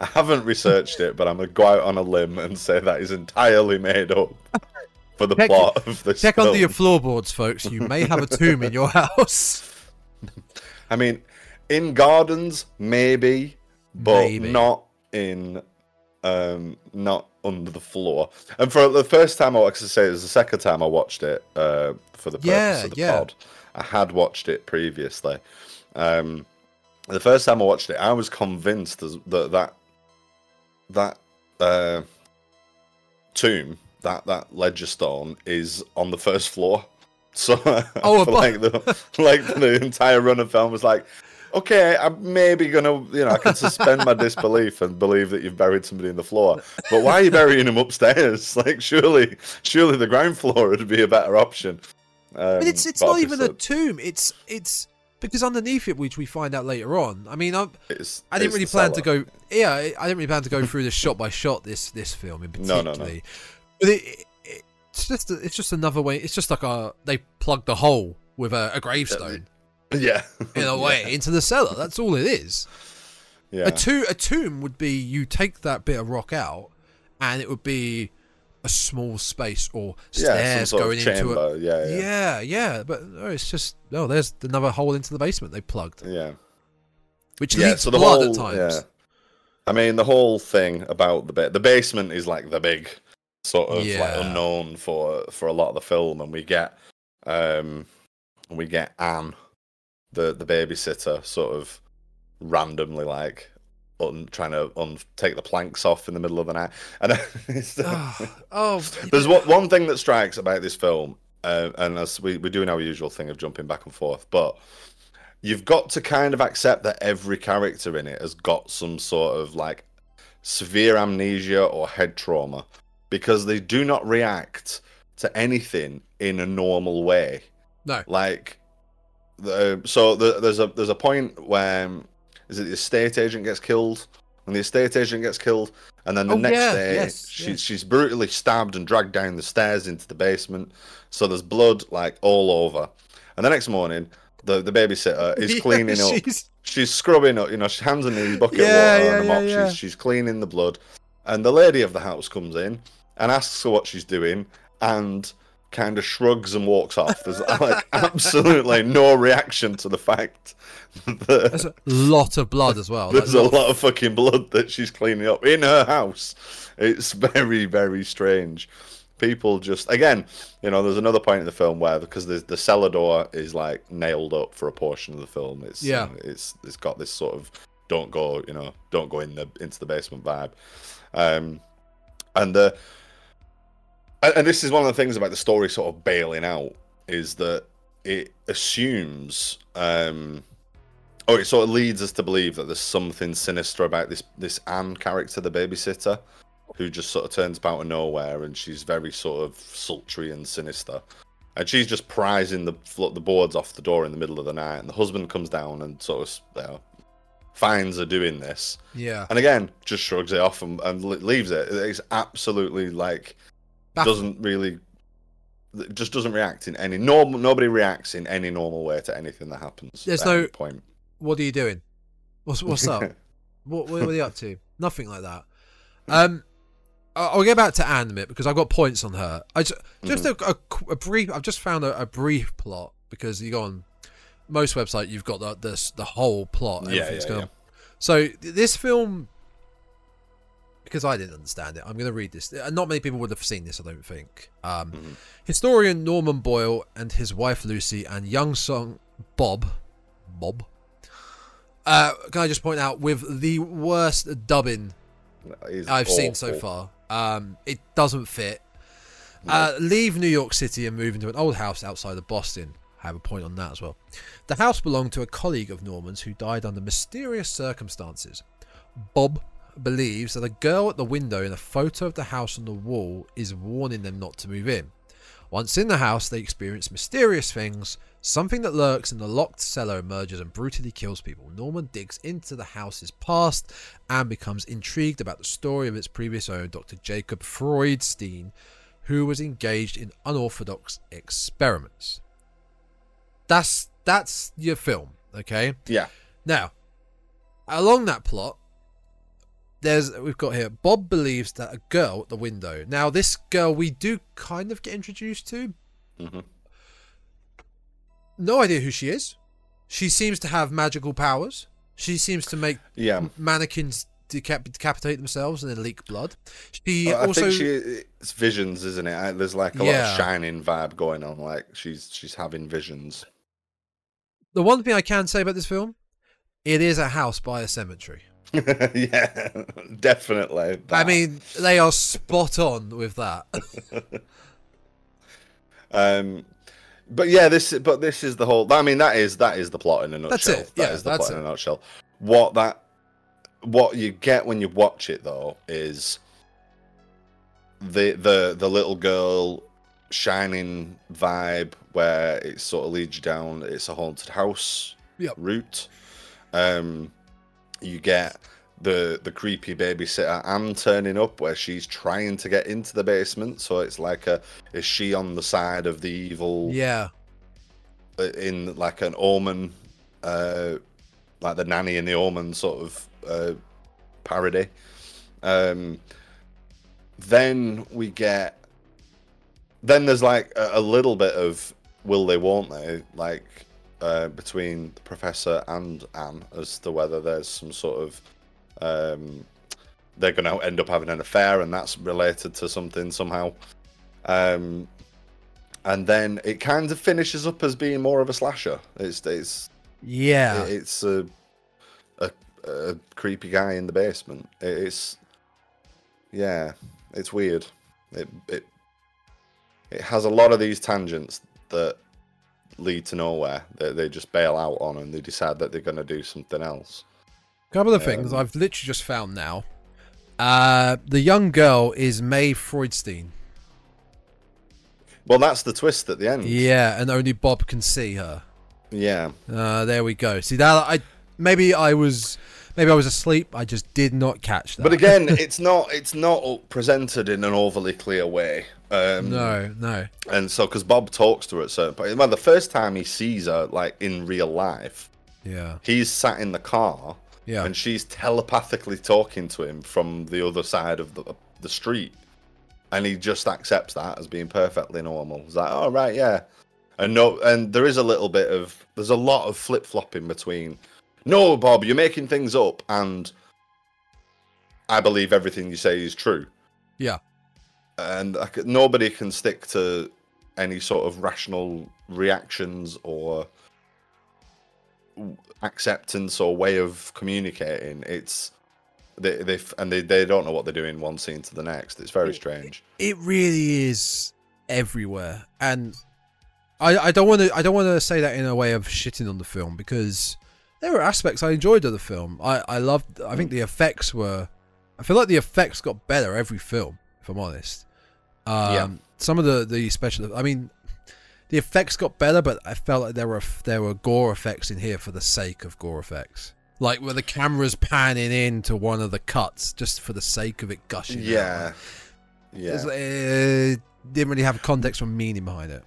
I haven't researched it, but I'm gonna go out on a limb and say that is entirely made up for the Check- plot of this. Check film. under your floorboards, folks. You may have a tomb in your house. I mean, in gardens, maybe, but Maybe. not in, um, not under the floor. And for the first time, I actually say it was the second time I watched it uh, for the purpose Yeah, of the yeah. pod. I had watched it previously. Um, the first time I watched it, I was convinced that that that uh, tomb, that that ledger stone, is on the first floor. So Oh, like the like the entire run of film was like, okay, I'm maybe gonna, you know, I can suspend my disbelief and believe that you've buried somebody in the floor. But why are you burying him upstairs? Like, surely, surely the ground floor would be a better option. Um, But it's it's but not even a tomb. It's it's because underneath it, which we find out later on. I mean, I'm, it's- I didn't really plan to go. Yeah, I I didn't really plan to go through this shot by shot. This this film in particular. No, no, no. But it, it, it's just it's just another way. It's just like a they plugged the hole with a, a gravestone Yeah, in a way into the cellar. That's all it is. Yeah, A tomb a tomb would be you take that bit of rock out, and it would be a small space or yeah, stairs sort going into it. Yeah, yeah, Yeah, yeah, but no, it's just no. There's another hole into the basement they plugged, yeah. which yeah, leaks so the blood whole, at times. Yeah. I mean, the whole thing about the ba- the basement is like the big sort of Yeah. like unknown for for a lot of the film, and we get um we get Anne, the the babysitter, sort of randomly like un, trying to un, take the planks off in the middle of the night. And it's, oh, oh, there's one, one thing that strikes about this film, uh, and as we, we're doing our usual thing of jumping back and forth, but you've got to kind of accept that every character in it has got some sort of like severe amnesia or head trauma because they do not react to anything in a normal way. no. Like, the, so the, there's a there's a point where um, is it the estate agent gets killed, and the estate agent gets killed, and then the Oh, next yeah, day yes, she's yes. she's brutally stabbed and dragged down the stairs into the basement. So there's blood like all over, and the next morning the the babysitter is Yeah, cleaning up. she's- She's scrubbing up, you know, she hands and knees, bucket Yeah, of water yeah, and a mop. yeah. She's she's cleaning the blood, and the lady of the house comes in and asks her what she's doing, and kind of shrugs and walks off. There's like absolutely no reaction to the fact that There's a lot of blood as well. there's Like, a lot of fucking blood that she's cleaning up in her house. It's very, very strange. People just again, you know, there's another point in the film where because the the cellar door is like nailed up for a portion of the film. It's Yeah. it's it's got this sort of don't go, you know, don't go in the into the basement vibe. Um, and the and, and this is one of the things about the story sort of bailing out is that it assumes um or it sort of leads us to believe that there's something sinister about this this Anne character, the babysitter, who just sort of turns up out of nowhere, and she's very sort of sultry and sinister, and she's just prizing the the boards off the door in the middle of the night, and the husband comes down and sort of you know, finds her doing this, yeah. and again just shrugs it off and, and leaves it. It's absolutely like Baff- doesn't really. Just doesn't react in any normal. Nobody reacts in any normal way to anything that happens. There's no- point. What are you doing? What's what's up? what, what are you up to? Nothing like that. Um, I'll get back to Anne a minute because I've got points on her. I just, just Mm-hmm. a, a a brief. I've just found a, a brief plot because you go on most website, you've got the the, the whole plot. Yeah, yeah, yeah. So th- this film, because I didn't understand it, I'm going to read this. Uh, Not many people would have seen this, I don't think. Um, Mhm. Historian Norman Boyle and his wife Lucy and young son Bob, Bob. Uh, can I just point out with the worst dubbing I've seen so far. Um, it doesn't fit. Uh, leave New York City and move into an old house outside of Boston. I have a point on that as well. The house belonged to a colleague of Norman's who died under mysterious circumstances. Bob believes that a girl at the window in a photo of the house on the wall is warning them not to move in. Once in the house, they experience mysterious things. Something that lurks in the locked cellar emerges and brutally kills people. Norman digs into the house's past and becomes intrigued about the story of its previous owner, Dr. Jacob Freudstein, who was engaged in unorthodox experiments. That's that's your film, okay? Yeah. Now, along that plot, there's we've got here. Bob believes that a girl at the window. Now, this girl we do kind of get introduced to. Mhm. No idea who she is. She seems to have magical powers. She seems to make Yeah. mannequins decap- decapitate themselves and then leak blood. She I also think she it's visions, isn't it? There's like a lot of shining vibe going on. Like she's she's having visions. the one thing I can say about this film, it is a house by a cemetery. yeah, definitely. I mean, they are spot on with that. um, but yeah, this but this is the whole. I mean, that is that is the plot in a nutshell. That's it, That yeah, is the that's plot in a nutshell. What that what you get when you watch it though is the the the little girl shining vibe where it sort of leads you down. It's a haunted house Yep. route. Um, you get the the creepy babysitter Anne turning up where she's trying to get into the basement. So it's like a is she on the side of the evil yeah, uh, in like an omen, uh, like the nanny and the omen sort of uh, parody. Um, then we get, then there's like a, a little bit of will they, won't they, like uh, between the professor and Anne as to whether there's some sort of um, they're going to end up having an affair, and that's related to something somehow. Um, and then it kind of finishes up as being more of a slasher. It's it's yeah. it's a, a a creepy guy in the basement. It- It's yeah, it's weird. It it it has a lot of these tangents that lead to nowhere that they just bail out on and they decide that they're going to do something else. A couple of things Um, I've literally just found now. Uh, the young girl is May Freudstein. Well, that's the twist at the end. Yeah, and only Bob can see her. Yeah. Uh, there we go. See that I maybe I was maybe I was asleep. I just did not catch that. But again, it's not it's not presented in an overly clear way. Um, no, no. And so, because Bob talks to her at certain point, well, the first time he sees her, like in real life, Yeah, he's sat in the car yeah. and she's telepathically talking to him from the other side of the the street, and he just accepts that as being perfectly normal. He's like, "Oh right, yeah," and no, and there is a little bit of there's a lot of flip flopping between, "No, Bob, you're making things up," and I believe everything you say is true yeah. and I could, nobody can stick to any sort of rational reactions or acceptance or way of communicating. It's they they and they, they don't know what they're doing one scene to the next. It's very strange. It really is everywhere, and I I don't want to I don't want to say that in a way of shitting on the film because there were aspects I enjoyed of the film. I I loved. I think the effects were. I feel like the effects got better every film. If I'm honest. Um, Yeah. Some of the the special. I mean. The effects got better, but I felt like there were there were gore effects in here for the sake of gore effects, like where the camera's panning in to one of the cuts just for the sake of it gushing. out. Yeah, It's, yeah. uh, didn't really have context or meaning behind it.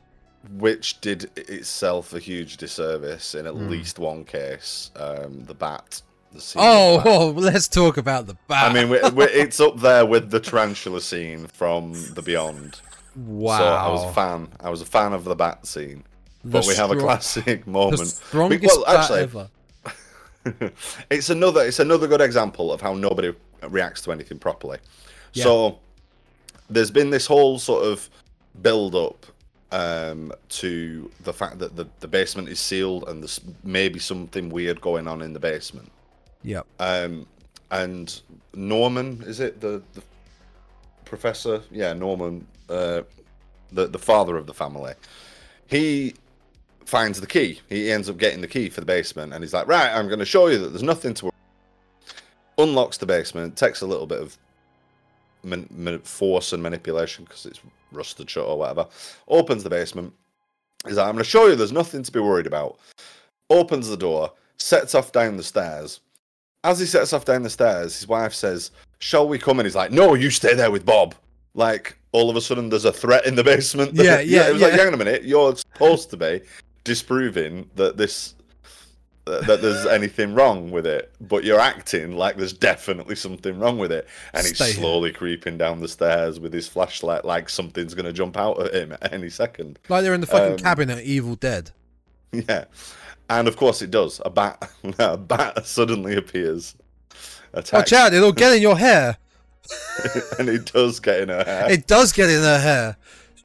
Which did itself a huge disservice in at Hmm. least one case. Um, the bat. The scene Oh, the bat. oh, let's talk about the bat. I mean, we we it's up there with the tarantula scene from The Beyond. wow. So I was a fan. I was a fan of the bat scene. But The we have a classic the moment. strongest well, bat ever. it's another it's another good example of how nobody reacts to anything properly. Yeah. So there's been this whole sort of build up um, to the fact that the, the basement is sealed and there's maybe something weird going on in the basement. Yeah. Um, and Norman, is it the, the professor? Yeah, Norman, uh, the the father of the family. He finds the key. He ends up getting the key for the basement, and he's like, "Right, I'm going to show you that there's nothing to." Unlocks the basement. Takes a little bit of man- man- force and manipulation because it's rusted shut or whatever. Opens the basement. He's like, "I'm going to show you there's nothing to be worried about." Opens the door. Sets off down the stairs as he sets off down the stairs, his wife says, "Shall we come?" And he's like, "No, you stay there with Bob." Like all of a sudden, there's a threat in the basement. Yeah, yeah, It was like, hang on a minute, you're supposed to be disproving that this that there's anything wrong with it, but you're acting like there's definitely something wrong with it. And he's Stay here. slowly creeping down the stairs with his flashlight, like something's gonna jump out at him at any second. Like they're in the fucking Um, cabin at Evil Dead. Yeah, and of course it does. A bat, a bat suddenly appears. Attacks Watch out, it'll get in your hair. and it does get in her hair. It does get in her hair.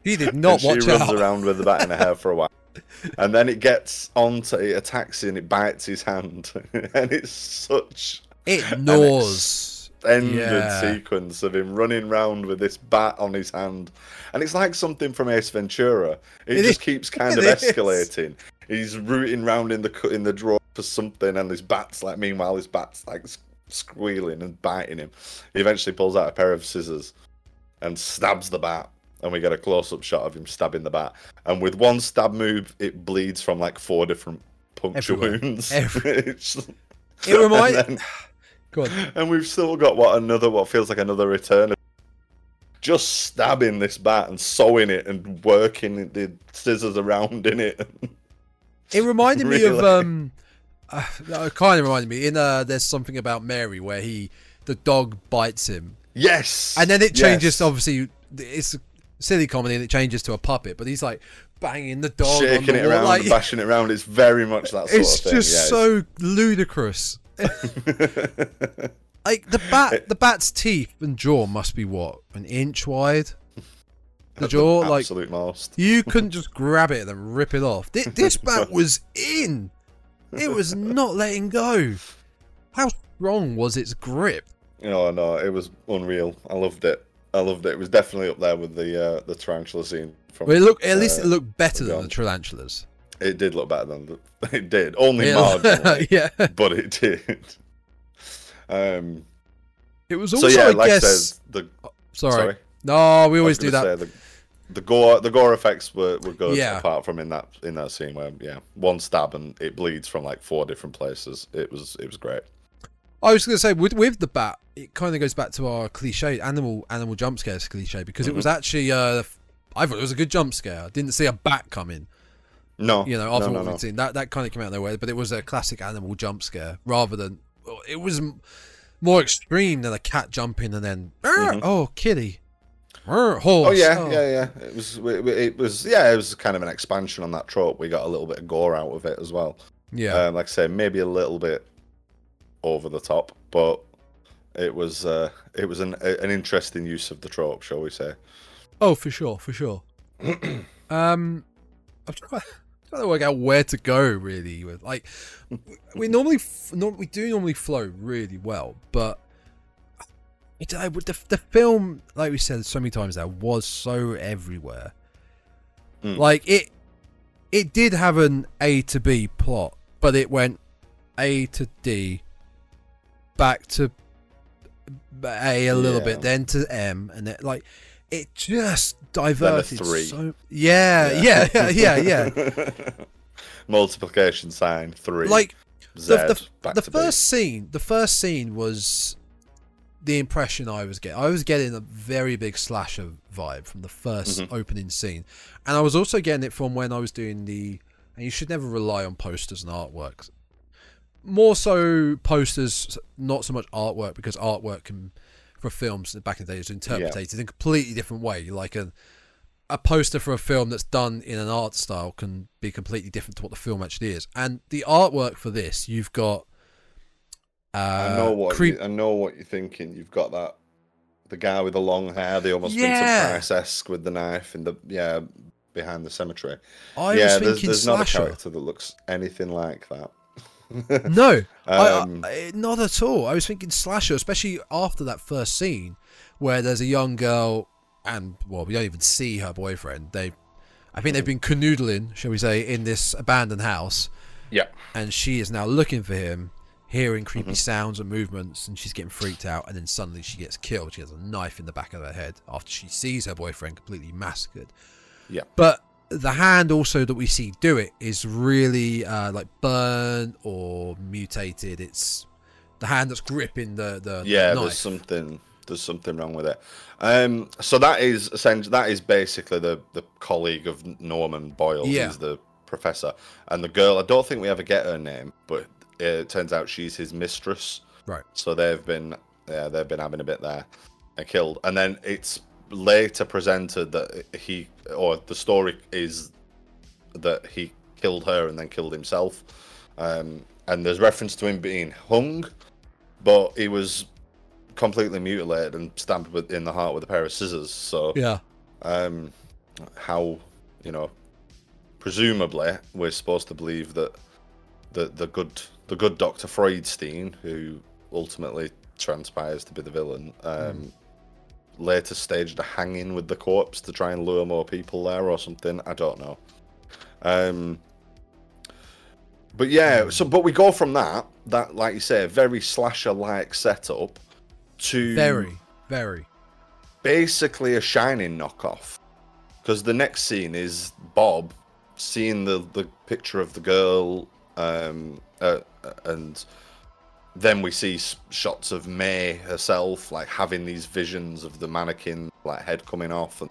She did not and she watch runs around with the bat in her hair for a while. And then it gets onto it attacks and it bites his hand. and it's such It gnaws. ended Yeah. sequence of him running round with this bat on his hand. And it's like something from Ace Ventura. It, It just is. keeps kind It of is. escalating. He's rooting round in the in the drawer for something, and his bat's like. Meanwhile, his bat's like squealing and biting him. He eventually pulls out a pair of scissors and stabs the bat, and we get a close-up shot of him stabbing the bat. And with one stab move, it bleeds from like four different puncture Everywhere. wounds. Every- It reminds. and, then- Go on. and we've still got what another what feels like another return. of Just stabbing this bat and sewing it and working the scissors around in it. It reminded me of um, uh, it kind of reminded me in uh, there's something about Mary where he the dog bites him yes, and then it changes. yes. Obviously, it's silly comedy and it changes to a puppet, but he's like banging the dog, shaking the it around, like, bashing it around. It's very much that sort it's of thing. just yeah, so ludicrous. Like the bat, the bat's teeth and jaw must be what an inch wide. The jaw, like absolute most. you couldn't just grab it and rip it off. This, this bat was in. It was not letting go. How strong was its grip? You know, no, it was unreal. I loved it. I loved it. It was definitely up there with the uh, the tarantula scene. From, Well, it looked at least uh, it looked better than the tarantulas. It did look better than the, it did. Only marginally, yeah. but it did. Um. It was So also, yeah, I like guess. Said, the sorry. sorry. No, we always do that. the, the gore, the gore effects were, were good. Yeah. Apart from in that in that scene where yeah, one stab and it bleeds from like four different places. It was it was great. I was going to say with with the bat, it kind of goes back to our cliche animal animal jump scares cliche because it was Mm-hmm. actually uh, I thought it was a good jump scare. I didn't see a bat coming. No, You know, after no, no, what no. we'd seen, that that kind of came out of nowhere. But it was a classic animal jump scare rather than it was more extreme than a cat jumping and then "Arr, oh kitty, horse. Mm-hmm. Oh yeah, yeah, yeah. It was it, it was yeah, it was kind of an expansion on that trope. We got a little bit of gore out of it as well. yeah. Um, like I say, maybe a little bit over the top, but it was uh, it was an an interesting use of the trope, shall we say? Oh, for sure, for sure. um, I'm trying, trying to work out where to go really. With like, we normally, we do normally flow really well, but I don't know, with the the film, like we said so many times now, was so everywhere. Mm. Like it, it did have an A to B plot, but it went A to D, back to A a little Yeah. bit, then to M, and then like it just diverted so. Yeah, yeah, yeah, yeah, yeah. Multiplication sign three. like Z, the, the, the to B. first scene the first scene was the impression i was getting i was getting a very big slasher vibe from the 1st Mm-hmm. opening scene and i was also getting it from when i was doing the and you should never rely on posters and artwork more so posters not so much artwork because artwork can for films back in the day is interpreted in a completely different way like a a poster for a film that's done in an art style can be completely different to what the film actually is. And the artwork for this, you've got. Uh, I know what creep- you, I know what you're thinking. You've got that the guy with the long hair, the almost Yeah. Vincent Price esque with the knife in the yeah behind the cemetery. I yeah, was there's, thinking there's not a character that looks anything like that. No, Um, I, I, not at all. I was thinking slasher, especially after that first scene where there's a young girl and well, we don't even see her boyfriend. They, I think they've been canoodling, shall we say, in this abandoned house, yeah, and she is now looking for him, hearing creepy Mm-hmm. sounds and movements, and she's getting freaked out. And then suddenly she gets killed. She has a knife in the back of her head after she sees her boyfriend completely massacred. yeah, But the hand also that we see do it is really uh, like burnt or mutated. It's the hand that's gripping the the yeah. There's something there's something wrong with it. Um, so that is essentially that is basically the the colleague of Norman Boyle. Yeah. He's the professor, and the girl. I don't think we ever get her name, but it turns out she's his mistress. Right. So they've been yeah they've been having a bit there and killed, and then it's later presented that he or the story is that he killed her and then killed himself, um, and there's reference to him being hung, but he was completely mutilated and stabbed with, in the heart with a pair of scissors. So Yeah. um, how you know presumably we're supposed to believe that the the good the good Doctor Freudstein, who ultimately transpires to be the villain, um, later staged a hanging with the corpse to try and lure more people there or something. I don't know. Um, but yeah, so but we go from that that like you say, very slasher like setup to Very, very. basically a shining knockoff because the next scene is bob seeing the the picture of the girl um uh, and then we see shots of may herself like having these visions of the mannequin like head coming off and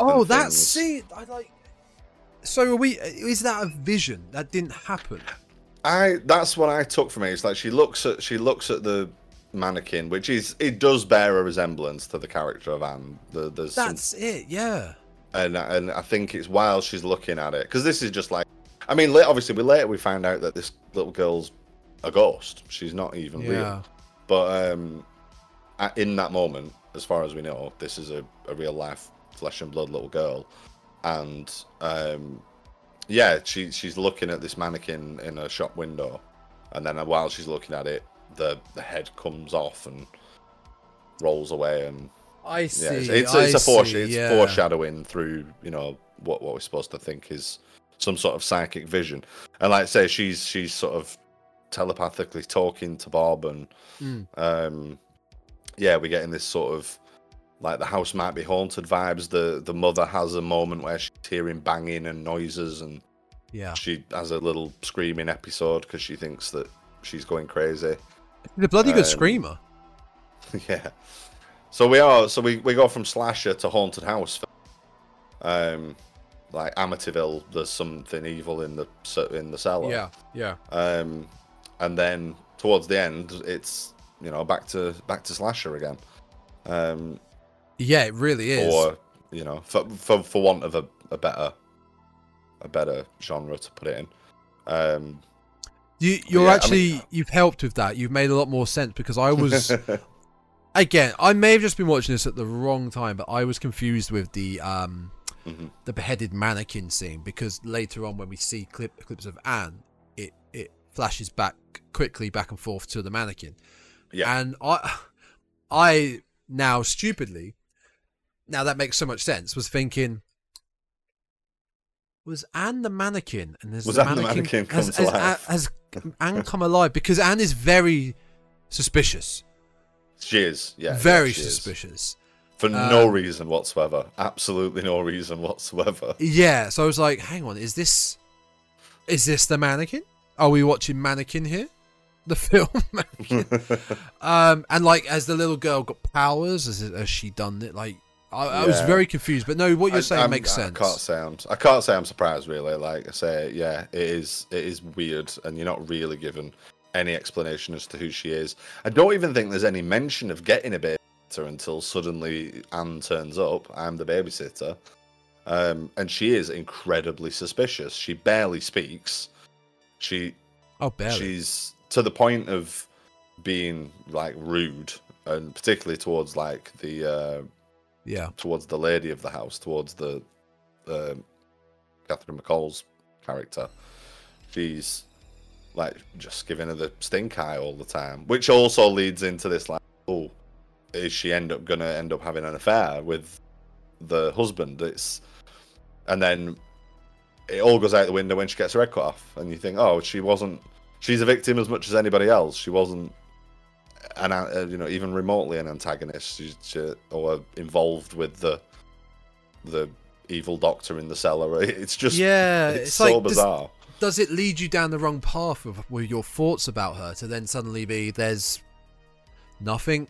Oh, and that scene. I like. So are we? Uh, is that a vision that didn't happen? i that's what i took from it it's like she looks at she looks at the mannequin which is it does bear a resemblance to the character of anne the, there's some That's it. Yeah. and and I think it's while she's looking at it because this is just like, I mean, obviously we later we find out that this little girl's a ghost. She's not even Yeah. real. But um, in that moment, as far as we know, this is a, a real life flesh and blood little girl, and um, yeah, she she's looking at this mannequin in a shop window, and then while she's looking at it, the the head comes off and rolls away, and I see. yeah, it's, it's, it's a foresh- see, it's yeah. foreshadowing through you know what what we're supposed to think is some sort of psychic vision, and like I say, she's she's sort of telepathically talking to Bob, and Mm. um, yeah, we're getting this sort of like the house might be haunted vibes. The the mother has a moment where she's hearing banging and noises, and Yeah. she has a little screaming episode because she thinks that she's going crazy. The bloody good Um, screamer. yeah. So we are. So we, we go from slasher to haunted house. Um, like Amityville, there's something evil in the in the cellar. Yeah. Yeah. Um, and then towards the end, it's you know back to back to slasher again. Um, Yeah, it really is. or you know, for for for want of a, a better a better genre to put it in. Um, You, you're yeah, I actually mean- you've helped with that. You've made a lot more sense because I was again. I may have just been watching this at the wrong time, but I was confused with the um Mhm. the beheaded mannequin scene because later on when we see clip clips of Anne, flashes back quickly back and forth to the mannequin. Yeah. And I I now stupidly now that makes so much sense was thinking was Anne the mannequin and there's Was the Anne the mannequin come has, to has, life? has Anne come alive because Anne is very suspicious she is. Yeah. very yeah, she is. suspicious for no Um, reason whatsoever. Absolutely no reason whatsoever. yeah so I was like hang on is this is this the mannequin are we watching mannequin here the film um and like has the little girl got powers has, it, has she done it like I, I was very confused but no what you're I- saying I'm- makes I sense can't say I'm. I can't say I'm surprised. Really, like I say, yeah, it is. It is weird, and you're not really given any explanation as to who she is. I don't even think there's any mention of getting a babysitter until suddenly Anne turns up. I'm the babysitter, um, and she is incredibly suspicious. She barely speaks. She oh barely she's to the point of being like rude, and particularly towards like the. Uh, yeah towards the lady of the house, towards the um, Catherine MacColl's character. She's like just giving her the stink eye all the time, which also leads into this like, oh, is she end up gonna end up having an affair with the husband? It's and then it all goes out the window when she gets her head cut off, and you think, oh, she wasn't. She's a victim as much as anybody else. She wasn't an uh, you know even remotely an antagonist She's she, or involved with the the evil doctor in the cellar. It's just yeah it's, it's, so like does, bizarre. does it lead you down the wrong path with, with your thoughts about her to then suddenly be there's nothing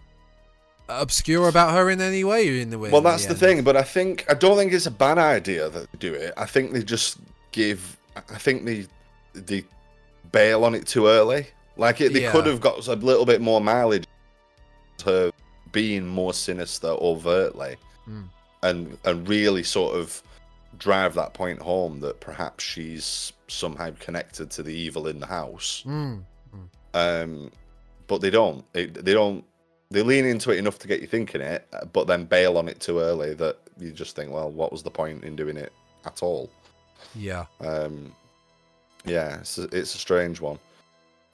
obscure about her in any way in the way Well, that's the end? thing, but I think I don't think it's a bad idea that they do it. I think they just give. I think they they bail on it too early. Like it, they Yeah. could have got a little bit more mileage to being more sinister overtly, Hmm. and and really sort of drive that point home that perhaps she's somehow connected to the evil in the house. Mm. Um, but they don't. It, they don't. They lean into it enough to get you thinking it, uh, but then bail on it too early that you just think, well, what was the point in doing it at all? yeah Um, yeah, it's a, it's a strange one.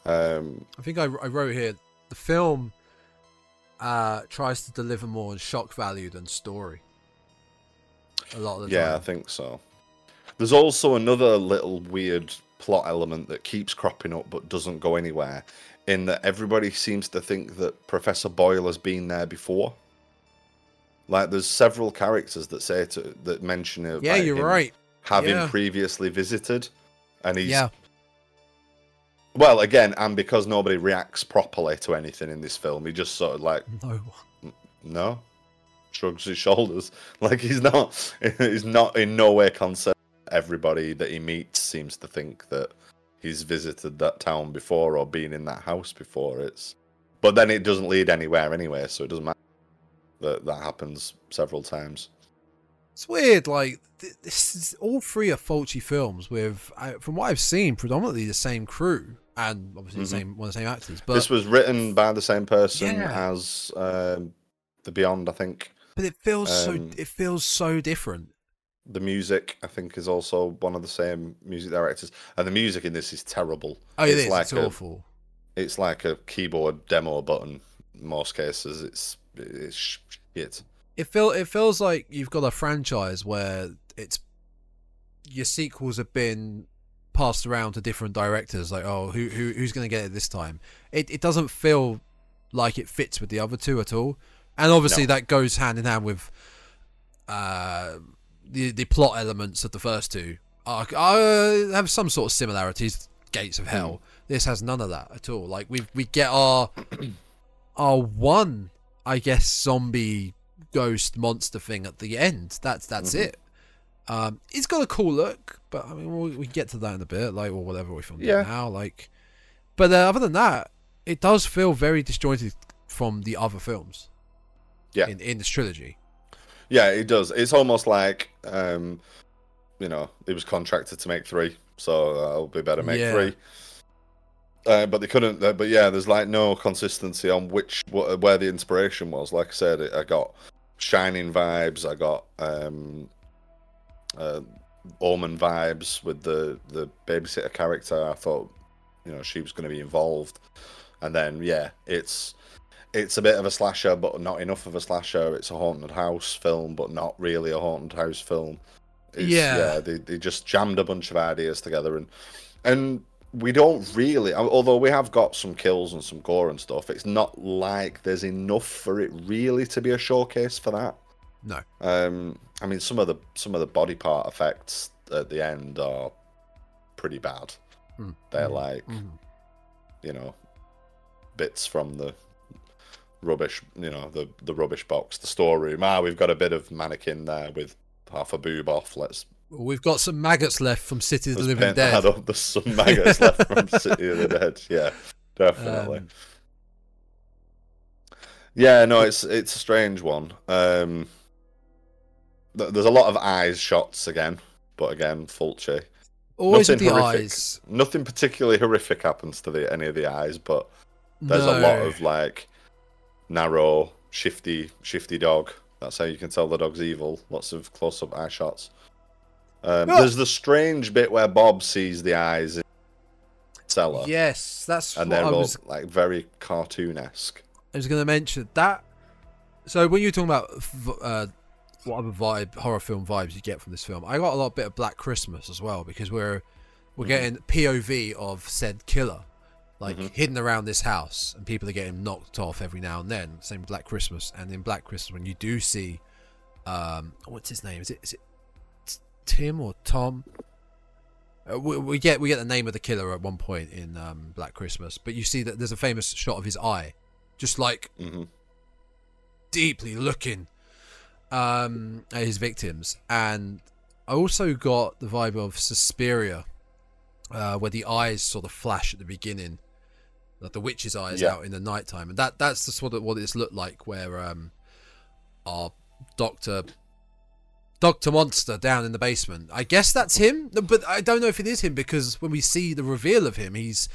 Um, I think I, I wrote here the film uh, tries to deliver more on shock value than story. A lot of the yeah, I think so. There's also another little weird plot element that keeps cropping up but doesn't go anywhere. In that everybody seems to think that Professor Boyle has been there before. Like, there's several characters that say to that mention it. Yeah, you're right. having Yeah. previously visited, and he's Yeah, well again, and because nobody reacts properly to anything in this film, he just sort of like no. no, shrugs his shoulders, like he's not, he's not in no way concerned. Everybody that he meets seems to think that he's visited that town before or been in that house before. It's, but then it doesn't lead anywhere anyway, so it doesn't matter. That that happens several times. It's weird. Like th- this is all three are Fulci films with, from what I've seen, predominantly the same crew and obviously Mhm. the same one of the same actors. But this was written by the same person Yeah. as um, the Beyond, I think. but it feels so um, it feels so different. The music, I think, is also one of the same music directors, and the music in this is terrible. Oh, it it's is. like it's a- awful. it's like a keyboard demo button. In most cases, it's it's shit. It feel it feels like you've got a franchise where it's your sequels have been passed around to different directors. Like, oh, who, who who's going to get it this time? It it doesn't feel like it fits with the other two at all. And obviously, No. that goes hand in hand with uh, the the plot elements of the first two. Uh, uh, have some sort of similarities. Gates of Hell. This has none of that at all. Like we we get our our one, I guess, zombie ghost monster thing at the end. That's that's Mhm. it. Um, it's got a cool look, but I mean, we, we get to that in a bit, like or whatever we filmed Yeah. now. Like, but uh, other than that, it does feel very disjointed from the other films. Yeah. in, in this trilogy. Yeah, it does. It's almost like um, you know, it was contracted to make three, so uh, it'll be better make Yeah. three. Uh, but they couldn't. Uh, but yeah, there's like no consistency on which wh- where the inspiration was. Like I said, it, I got Shining vibes. I got um, uh, Omen vibes with the the babysitter character. I thought, you know, she was going to be involved, and then yeah, it's it's a bit of a slasher, but not enough of a slasher. It's a haunted house film, but not really a haunted house film. It's, Yeah. they, they just jammed a bunch of ideas together, and and we don't really, although we have got some kills and some gore and stuff. It's not like there's enough for it really to be a showcase for that. No. Um, I mean, some of the some of the body part effects at the end are pretty bad. Mm. They're Mhm. like Mhm. you know bits from the rubbish you know the the rubbish box the storeroom ah we've got a bit of mannequin there with half a boob off let's, We've got some maggots left from City of the Living Dead. that up there's some maggots left from city of the dead yeah definitely Um, yeah no it's it's a strange one um th- there's a lot of eyes shots again but again Fulci. Always nothing the horrific. eyes. nothing particularly horrific happens to the any of the eyes but There's a lot of like narrow, shifty, shifty dog. That's how you can tell the dog's evil. Lots of close-up eye shots. Um, there's the strange bit where Bob sees the eyes in cellar, Yes, that's and what they're all was like very cartoon-esque. I was going to mention that. So when you're talking about uh, what other vibe, horror film vibes you get from this film, I got a lot bit of Black Christmas as well because we're we're Mhm. getting POV of said killer, like Mhm. hidden around this house, and people are getting knocked off every now and then. Same Black Christmas, and in Black Christmas when you do see, um, what's his name? Is it is it Tim or Tom? Uh, we, we get we get the name of the killer at one point in um, Black Christmas, but you see that there's a famous shot of his eye, just like hmm deeply looking um, at his victims, and I also got the vibe of Suspiria, uh, where the eyes sort of flash at the beginning, like the witch's eyes Yeah. out in the nighttime, and that that's the sort of what it's looked like, where um, our doctor. Doctor Monster down in the basement. I guess that's him, but I don't know if it is him because when we see the reveal of him, he's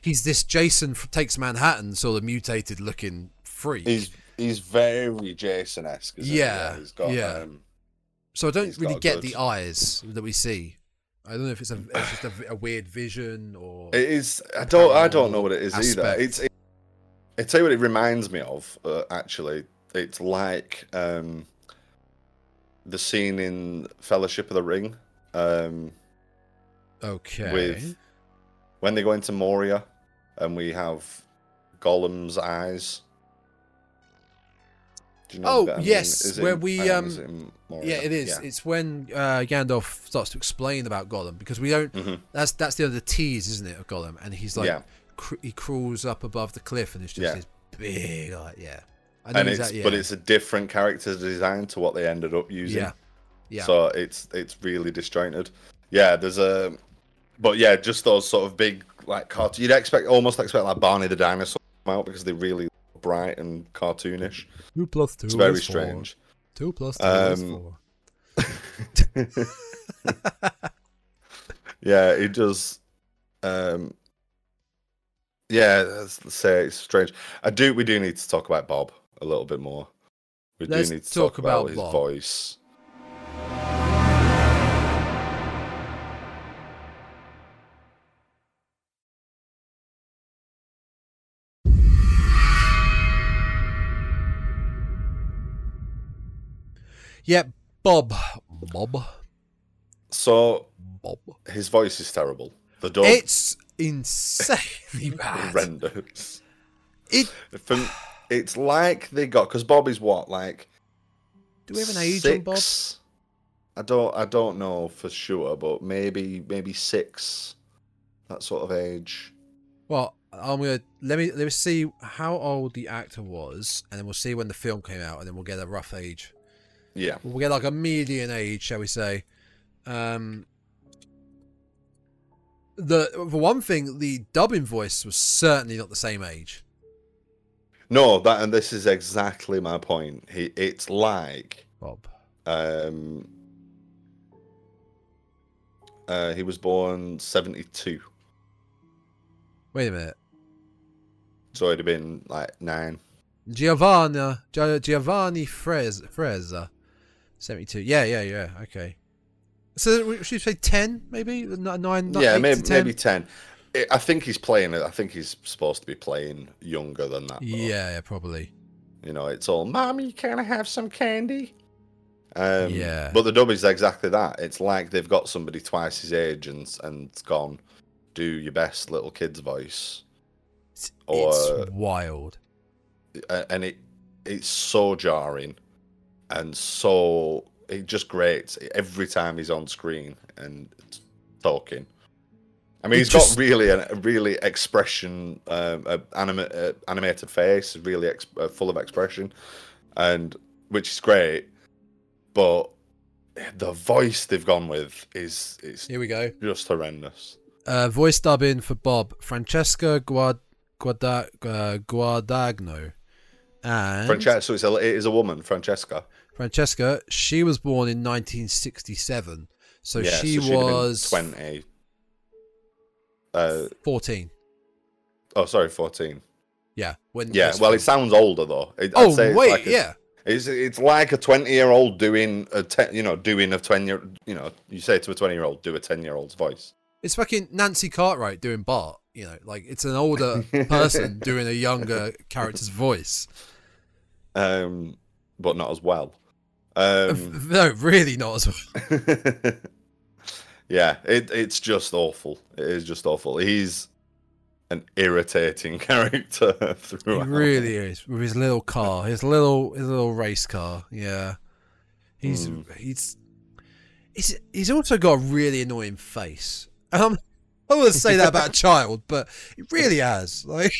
he's this Jason takes Manhattan sort of mutated looking freak. He's he's very Jason-esque. Isn't Yeah, he's got. yeah. Um, So I don't really get good- the eyes that we see. I don't know if it's, a, it's just a, a weird vision or It is. I don't. I don't know what it is aspect. either. It's. It, I tell you what, it reminds me of. Uh, actually, it's like um, the scene in Fellowship of the Ring um, okay. with when they go into Moria, and we have Gollum's eyes. Do you know Oh, bit I mean? yes, where in- we, um, is it in Moria? yeah, it is. Yeah. It's when uh, Gandalf starts to explain about Gollum because we don't. Mhm. That's that's the other tease, isn't it, of Gollum? And he's like, Yeah. cr- he crawls up above the cliff, and it's just Yeah. this big, like, yeah. I know and it's exactly. but it's a different character design to what they ended up using. yeah, yeah. So it's it's really disjointed. Yeah, there's a, but yeah, just those sort of big like cartoon. You'd expect almost expect like Barney the dinosaur to come out because they're really bright and cartoonish. two plus two. It's very is four. Two plus two is Um, four. yeah, it does. Um, yeah, let's say it's strange. I do. We do need to talk about Bob a little bit more. We Let's do need to talk talk, about, about his Bob. voice. Yeah, Bob. Bob. So Bob. his voice is terrible. The dub It's insanely bad. horrendous. It. From, it's like they got because Bob is what like. Do we have an age on Bob? I don't. I don't know for sure, but maybe maybe six. That sort of age. Well, I'm gonna let me let me see how old the actor was, and then we'll see when the film came out, and then we'll get a rough age. Yeah. We'll get like a median age, shall we say. Um, the for one thing, the dubbing voice was certainly not the same age. No, that and this is exactly my point. He, it's like Bob. Um, uh, he was born seventy-two. Wait a minute. So he'd have been like nine. Giovanna Giovanni Frez, Frezza 72. Yeah, yeah, yeah. Okay. So should we say 10, maybe? Nine, nine yeah, maybe, 10? maybe 10. I think he's playing. it. I think he's supposed to be playing younger than that. Though. Yeah, probably. You know, it's all, Mommy, can I have some candy? Um, yeah. But the dub is exactly that. It's like they've got somebody twice his age and, and gone, do your best little kid's voice. It's, or, it's wild. And it it's so jarring and so it just great every time he's on screen and talking. I mean, It he's just- got really a, a really expression, um, a anima- uh, animated face, really ex- uh, full of expression, and which is great. But the voice they've gone with is is Here we go. just horrendous. Uh, voice dubbing for Bob Francesca Guad Guada uh, Guadagno, and Francesca, so it's a, it is a woman, Francesca. Francesca. She was born in 1967, so yeah, she so she'd have been was twenty. Uh, 14. oh, sorry, fourteen. Yeah. When Yeah, well, it sounds older though. It, Oh I'd say it's wait, like a- yeah. It's it's like a twenty year old doing a ten, you know, doing a ten year, you know, you say to a twenty year old, do a ten year old's voice. It's fucking Nancy Cartwright doing Bart. You know, like it's an older person doing a younger character's voice. Um, but not as well. Um, no, really not as well. yeah, it it's just awful. It is just awful. He's an irritating character He really is with his little car, his little his little race car. Yeah, he's Hmm. he's he's he's also got a really annoying face. Um, I wouldn't say that about a child, but he really has. Like,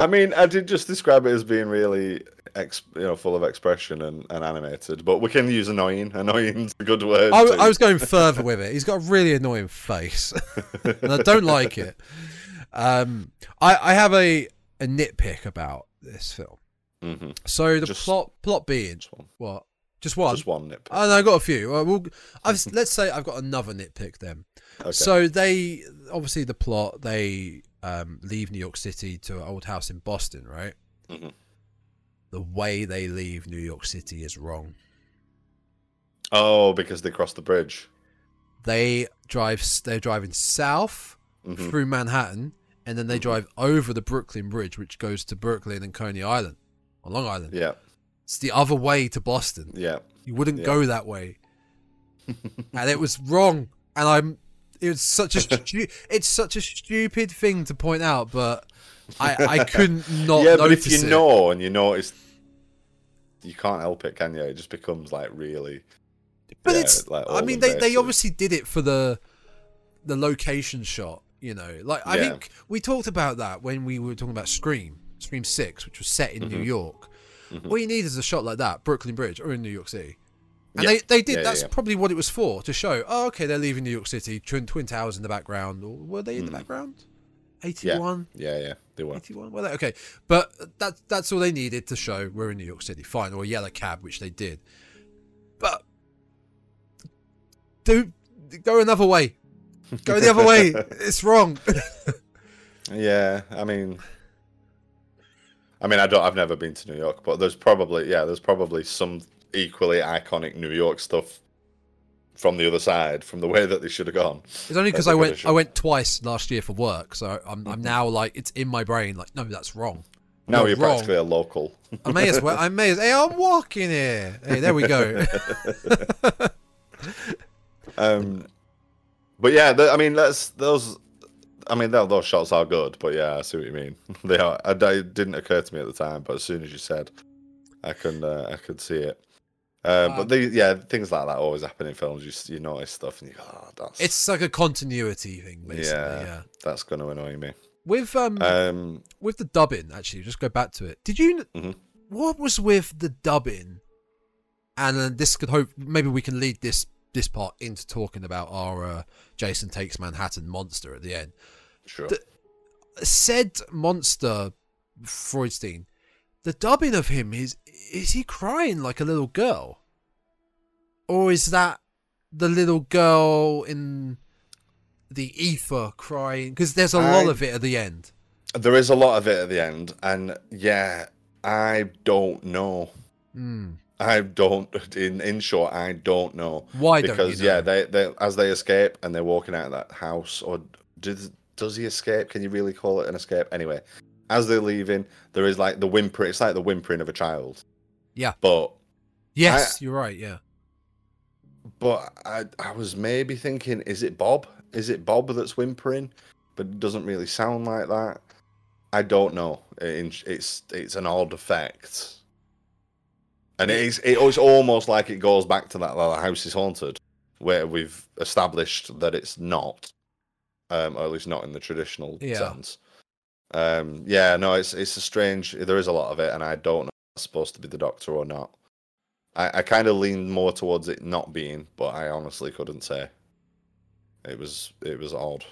I mean, I did just describe it as being really, ex, you know, full of expression and, and animated. But we can use annoying. Annoying's a good word. I. I was going further with it. He's got a really annoying face, and I don't like it. Um, I I have a a nitpick about this film. Mhm. So the Just- plot plot being Just one. what? Just one. Just one nitpick. Oh, no, I got a few. Uh, well, I've, let's say I've got another nitpick then. Okay. So they obviously the plot they um, leave New York City to an old house in Boston, right? Mhm. The way they leave New York City is wrong. oh, because they cross the bridge. They drive. They're driving south Mhm. through Manhattan, and then they Mhm. drive over the Brooklyn Bridge, which goes to Brooklyn and Coney Island, on Long Island. Yeah, It's the other way to Boston. yeah. You wouldn't Yeah. go that way, and it was wrong. And I'm. It was such a. Stu- it's such a stupid thing to point out, but I I couldn't not yeah, but if you it. know and you notice, you can't help it, can you? It just becomes like really. But yeah, it's. like, I mean, they, they obviously did it for the the location shot. You know, like I Yeah. think we talked about that when we were talking about Scream, Scream Six, which was set in New Mhm. York. Mhm. All you need is a shot like that, Brooklyn Bridge, or in New York City. And Yeah. they, they did. Yeah, that's yeah. probably what it was for to show. Oh, okay, they're leaving New York City. Twin Twin Towers in the background, or were they in the Mhm. background? Eighty-one. Yeah, yeah, they were. 81 were they? Okay. But that that's all they needed to show. We're in new york city. Fine. Or a yellow cab which they did. But do go another way. Go the other way. It's wrong. Yeah, I mean, I mean, I don't. I've never been to New York, but there's probably yeah, there's probably some equally iconic New York stuff from the other side, from the way that they should have gone. it's only because i went i went twice last year for work so i'm, I'm now like it's in my brain like no that's wrong Now You're wrong. practically a local. I may as well. I may as. Hey, I'm walking here. Hey, there we go. Um, but yeah, the, I mean, that's those. I mean, tho- those shots are good, but yeah, I see what you mean. They are. I, it didn't occur to me at the time, but as soon as you said, I can uh, I could see it. Uh, Um, but the, yeah, things like that always happen in films. You you notice stuff and you go, oh, that's it's like a continuity thing, basically. Yeah. Yeah. that's going to annoy me. With um, Um, with the dubbing, actually, just go back to it. Did you? Mhm. What was with the dubbing? And uh, this could hope maybe we can lead this this part into talking about our uh, Jason takes Manhattan monster at the end. sure. The- Said monster, Freudstein. The dubbing of him is is he crying like a little girl, or is that the little girl in the ether crying? Because there's a lot of it at the end. There is a lot of it at the end, and yeah, I don't know. Hmm. I don't. In in short, I don't know. Why don't because you know? yeah, they they as they escape and they're walking out of that house, or does does he escape? Can you really call it an escape? Anyway, as they're leaving, there is like the whimper. It's like the whimpering of a child. Yeah. But Yes, you're right. Yeah. but I I was maybe thinking, is it Bob? Is it Bob that's whimpering? But it doesn't really sound like that. I don't know. It- It's it's an odd effect. And it is it's almost like it goes back to that like, the house is haunted, where we've established that it's not, um, or at least not in the traditional Yeah. sense. Um, yeah, no, it's it's a strange. There is a lot of it, and I don't know if it's supposed to be the Doctor or not. I, I kind of leaned more towards it not being, but I honestly couldn't say. It was it was odd.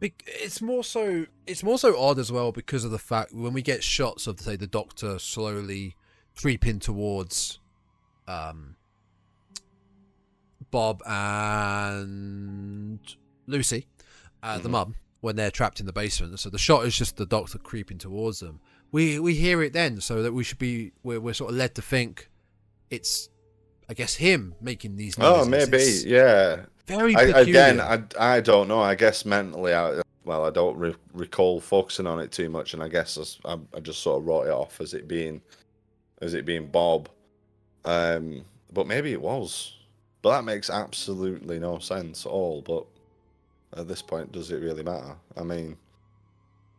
It's more so. It's more so odd as well because of the fact when we get shots of say the Doctor slowly creeping towards, um, Bob and Lucy, uh, the Mhm. mum, when they're trapped in the basement. So the shot is just the Doctor creeping towards them. We we hear it then, so that we should be we're, we're sort of led to think it's, I guess, him making these. Noises. Oh, maybe, It's yeah. very I, again, I, I don't know. I guess mentally, I well, I don't re- recall focusing on it too much, and I guess I, I just sort of wrote it off as it being as it being Bob. Um, but maybe it was. But that makes absolutely no sense at all. But at this point, does it really matter? I mean,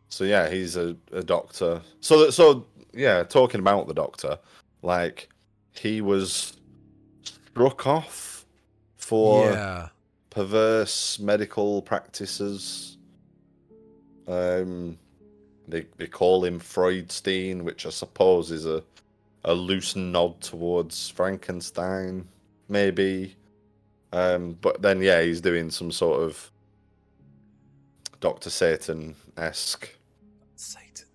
so yeah, he's a, a doctor. So that- so yeah, talking about the doctor, like he was struck off for yeah. perverse medical practices. Um, they they call him Freudstein, which I suppose is a a loose nod towards Frankenstein, maybe. Um, but then yeah, he's doing some sort of Doctor Satan esque Satan.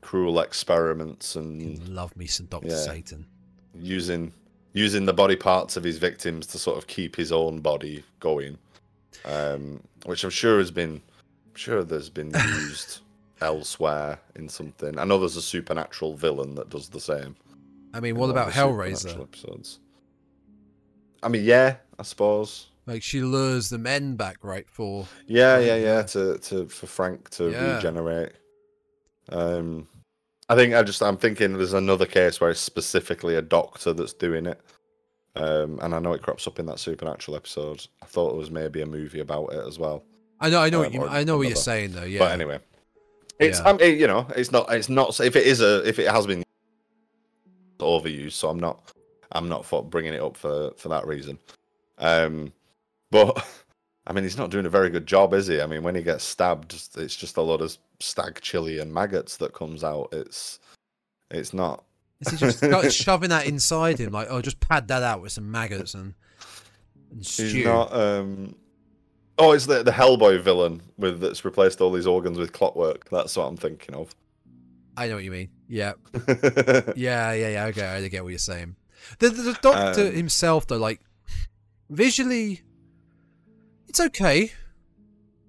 cruel experiments and love me some Doctor Yeah. Satan. using using the body parts of his victims to sort of keep his own body going, um, which I'm sure has been, I'm sure there's been used elsewhere in something. I know there's a supernatural villain that does the same. I mean, what about Hellraiser? Episodes. I mean, yeah, I suppose. Like she lures the men back, right? For Yeah, yeah, yeah. To to for Frank to Yeah. regenerate. Um, I think I just I'm thinking there's another case where it's specifically a doctor that's doing it. Um, and I know it crops up in that supernatural episode. I thought it was maybe a movie about it as well. I know, I know what Um, you, or I know what you're saying though. Yeah, But anyway, it's Yeah. um, it, you know it's not it's not if it is a if it has been overused, so I'm not I'm not for bringing it up for for that reason. Um, but I mean he's not doing a very good job, is he? I mean when he gets stabbed, it's just a lot of stag chili and maggots that comes out. It's it's not. is he just got- shoving that inside him? Like, oh, just pad that out with some maggots and, and He's stew. not. Um, oh, it's the the Hellboy villain with that's replaced all these organs with clockwork. That's what I'm thinking of. I know what you mean. Yeah, yeah, yeah, yeah. Okay, I get what you're saying. The, the, the doctor Um, himself, though, like visually, it's okay.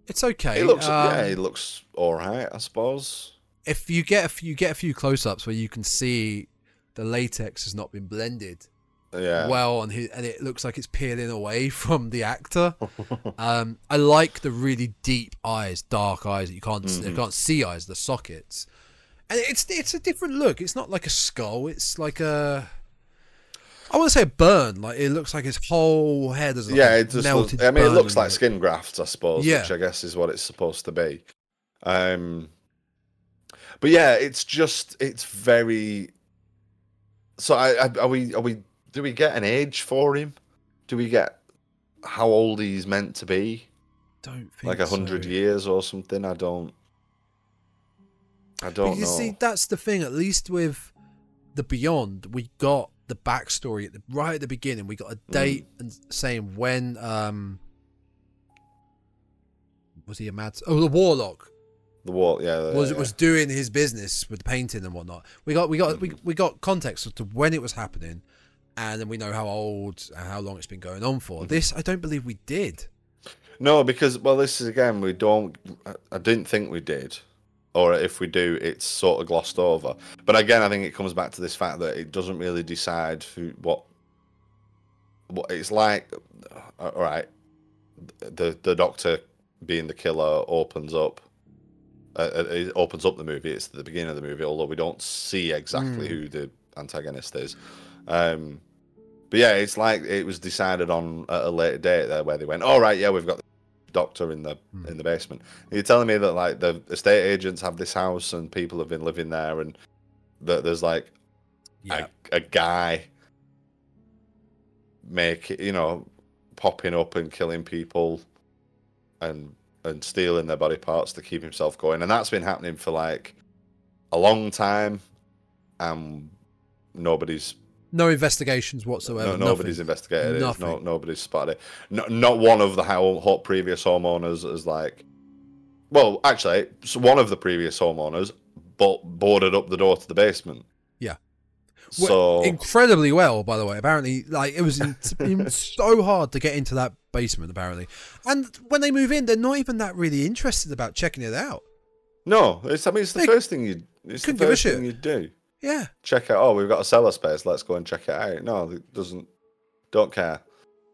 It's okay. He looks, Um, yeah, he looks all right, I suppose. if you get a few, you get a few close-ups where you can see the latex has not been blended Yeah. well on his, and it looks like it's peeling away from the actor. um, I like the really deep eyes, dark eyes that you can't you Mhm. can't see eyes, the sockets. and it's it's a different look. It's not like a skull. It's like a. I want to say burn. Like it looks like his whole head is like yeah, it just looks. I mean, it looks like skin grafts, I suppose, Yeah. which I guess is what it's supposed to be. Um, but yeah, it's just it's very. So, I, I, are we? Are we? Do we get an age for him? Do we get how old he's meant to be? Don't think Like a hundred so. years or something? I don't. I don't you know. see, that's the thing. At least with the Beyond, we got the backstory at the, right at the beginning. We got a Mm. date and saying when um was he a mad? Oh, the Warlock the wall, yeah, was yeah, was doing his business with the painting and whatnot. We got we got we, Mhm. we got context as to when it was happening, and then we know how old and how long it's been going on for. Mhm. This I don't believe we did. No, because well, this is again we don't. I- I didn't think we did, or if we do, it's sort of glossed over. But again, I think it comes back to this fact that it doesn't really decide who what. What it's like, uh, all right. The the doctor being the killer opens up. Uh, uh, it opens up the movie. It's the beginning of the movie, although we don't see exactly Mm. who the antagonist is. Um, but yeah, it's like it was decided on at a later date there, where they went, "All right, yeah, we've got doctor in the Hmm. in the basement." You're telling me that like the estate agents have this house and people have been living there, and that there's like Yeah, a, a guy make you know popping up and killing people and and stealing their body parts to keep himself going and that's been happening for like a long time and nobody's no investigations whatsoever. no, nobody's nothing. investigated it. No, Nothing. nobody's spotted it. No, not one of the ho- ho- previous homeowners is like. Well, actually, one of the previous homeowners boarded up the door to the basement. Yeah. Well, So incredibly well, by the way. Apparently, like it was in, in so hard to get into that basement. Apparently, and when they move in, they're not even that really interested about checking it out. no, it's. I mean, it's the They first thing you. It's the couldn't give a first thing you do. Yeah, Check out. Oh, we've got a cellar space. Let's go and check it out. No, it doesn't. Don't care.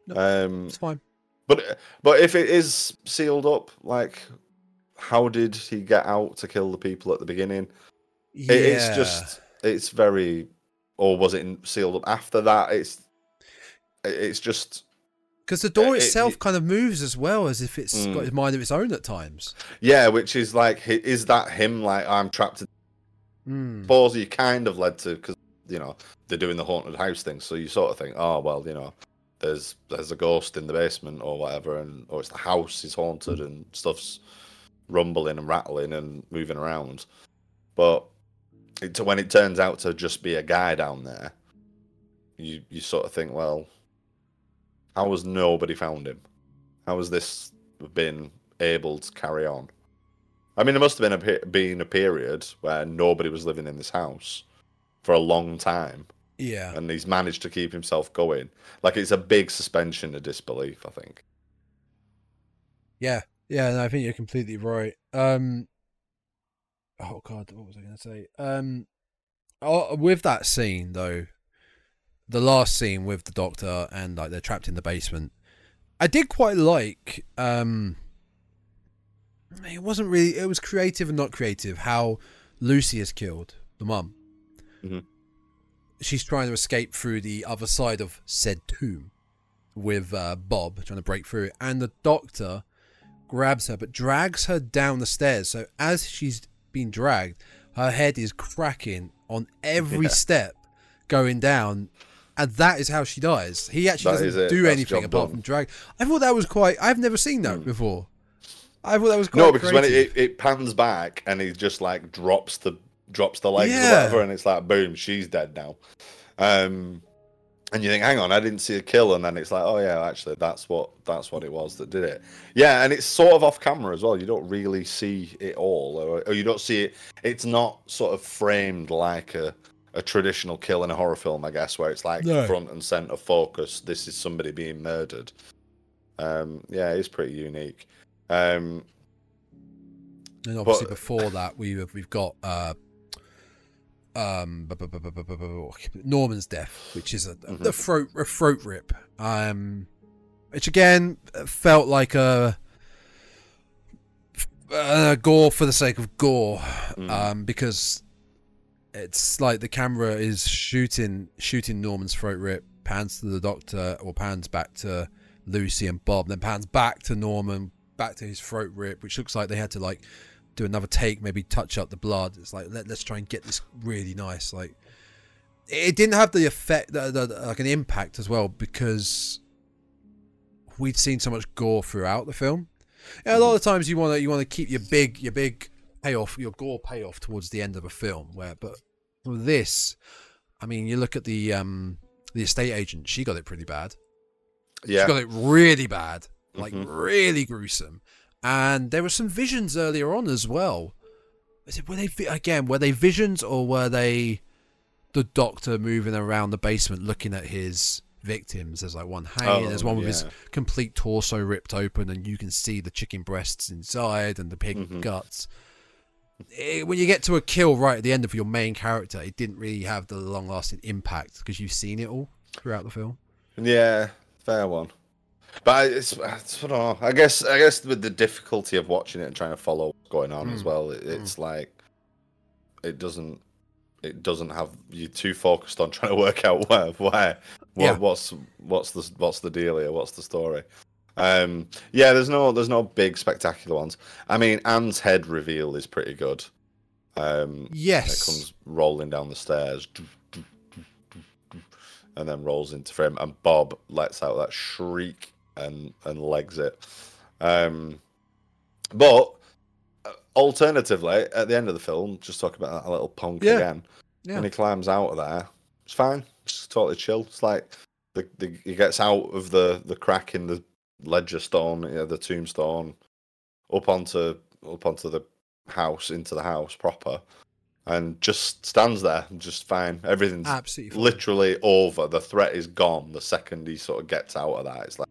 No, Um, it's fine. But but if it is sealed up, like, how did he get out to kill the people at the beginning? Yeah. It, it's just it's very, or was it sealed up after that? It's it's just because the door it- itself it- kind of moves as well as if it's got Mm. a mind of its own at times. yeah, which is like, is that him? Like I'm trapped. Mm. You kind of led to because you know they're doing the haunted house thing, so you sort of think, oh well, you know, there's there's a ghost in the basement or whatever, and or it's the house is haunted and stuff's rumbling and rattling and moving around. But it, when it turns out to just be a guy down there, you you sort of think, well, how has nobody found him? How has this been able to carry on? I mean, there must have been a been a period where nobody was living in this house for a long time, Yeah, and he's managed to keep himself going. Like it's a big suspension of disbelief, I think. yeah, yeah. No, I think you're completely right. Um, oh god, what was I going to say? Um, oh, with that scene though, the last scene with the doctor and like they're trapped in the basement, I did quite like. Um, it wasn't really. It was creative and not creative. How Lucy is killed, the mum. Mhm. She's trying to escape through the other side of said tomb with uh, Bob trying to break through, and the doctor grabs her but drags her down the stairs. So as she's being dragged, her head is cracking on every Yeah. step going down. And that is how she dies. He actually That doesn't do That's anything apart done. from drag. I thought that was quite. I've never seen that Hmm. before. I thought that was. No, because when it, it, it pans back and he just like drops the drops the legs Yeah. or whatever, and it's like boom, she's dead now. Um, and you think, hang on, I didn't see a kill, and then it's like, oh yeah, actually, that's what that's what it was that did it. Yeah, and it's sort of off camera as well. You don't really see it all, or, or you don't see it. It's not sort of framed like a a traditional kill in a horror film, I guess, where it's like No. front and center focus. This is somebody being murdered. Um, yeah, it's pretty unique. Um, And obviously But- before that, we have, we've got uh, um, Norman's death, which is a Mhm. the throat a throat rip, um, which again felt like a, a gore for the sake of gore, mm. um, because it's like the camera is shooting shooting Norman's throat rip, pans to the doctor or pans back to Lucy and Bob, then pans back to Norman, back to his throat rip, which looks like they had to like do another take, maybe touch up the blood. It's like let, us try and get this really nice. Like it didn't have the effect, the, the, like an impact as well, because we'd seen so much gore throughout the film. Yeah, a lot of times you want to you want to keep your big your big payoff your gore payoff towards the end of a film. Where but for this, I mean, you look at the um the estate agent. She got it pretty bad. Yeah, she got it really bad, like mm-hmm. really gruesome. And there were some visions earlier on as well. Is it were they again? Were they visions or were they the doctor moving around the basement looking at his victims. There's like one hanging. Oh, there's one with yeah. his complete torso ripped open, and you can see the chicken breasts inside and the pig mm-hmm. guts. It, when you get to a kill right at the end of your main character, it didn't really have the long lasting impact because you've seen it all throughout the film. Yeah, fair one. But it's, it's I, know, I guess I guess with the difficulty of watching it and trying to follow what's going on mm. as well, it, it's mm. like it doesn't it doesn't have you too focused on trying to work out where where what, yeah. what's what's the what's the deal here what's the story um yeah there's no there's no big spectacular ones i mean anne's head reveal is pretty good um yes it comes rolling down the stairs and then rolls into frame and bob lets out that shriek and and legs it um but alternatively, at the end of the film, just talk about that little punk yeah. again. Yeah. When he climbs out of there, it's fine. It's totally chill. It's like the, the he gets out of the the crack in the ledger stone, you know, the tombstone, up onto up onto the house, into the house proper, and just stands there, just fine. Everything's absolutely literally over. The threat is gone the second he sort of gets out of that. It's like,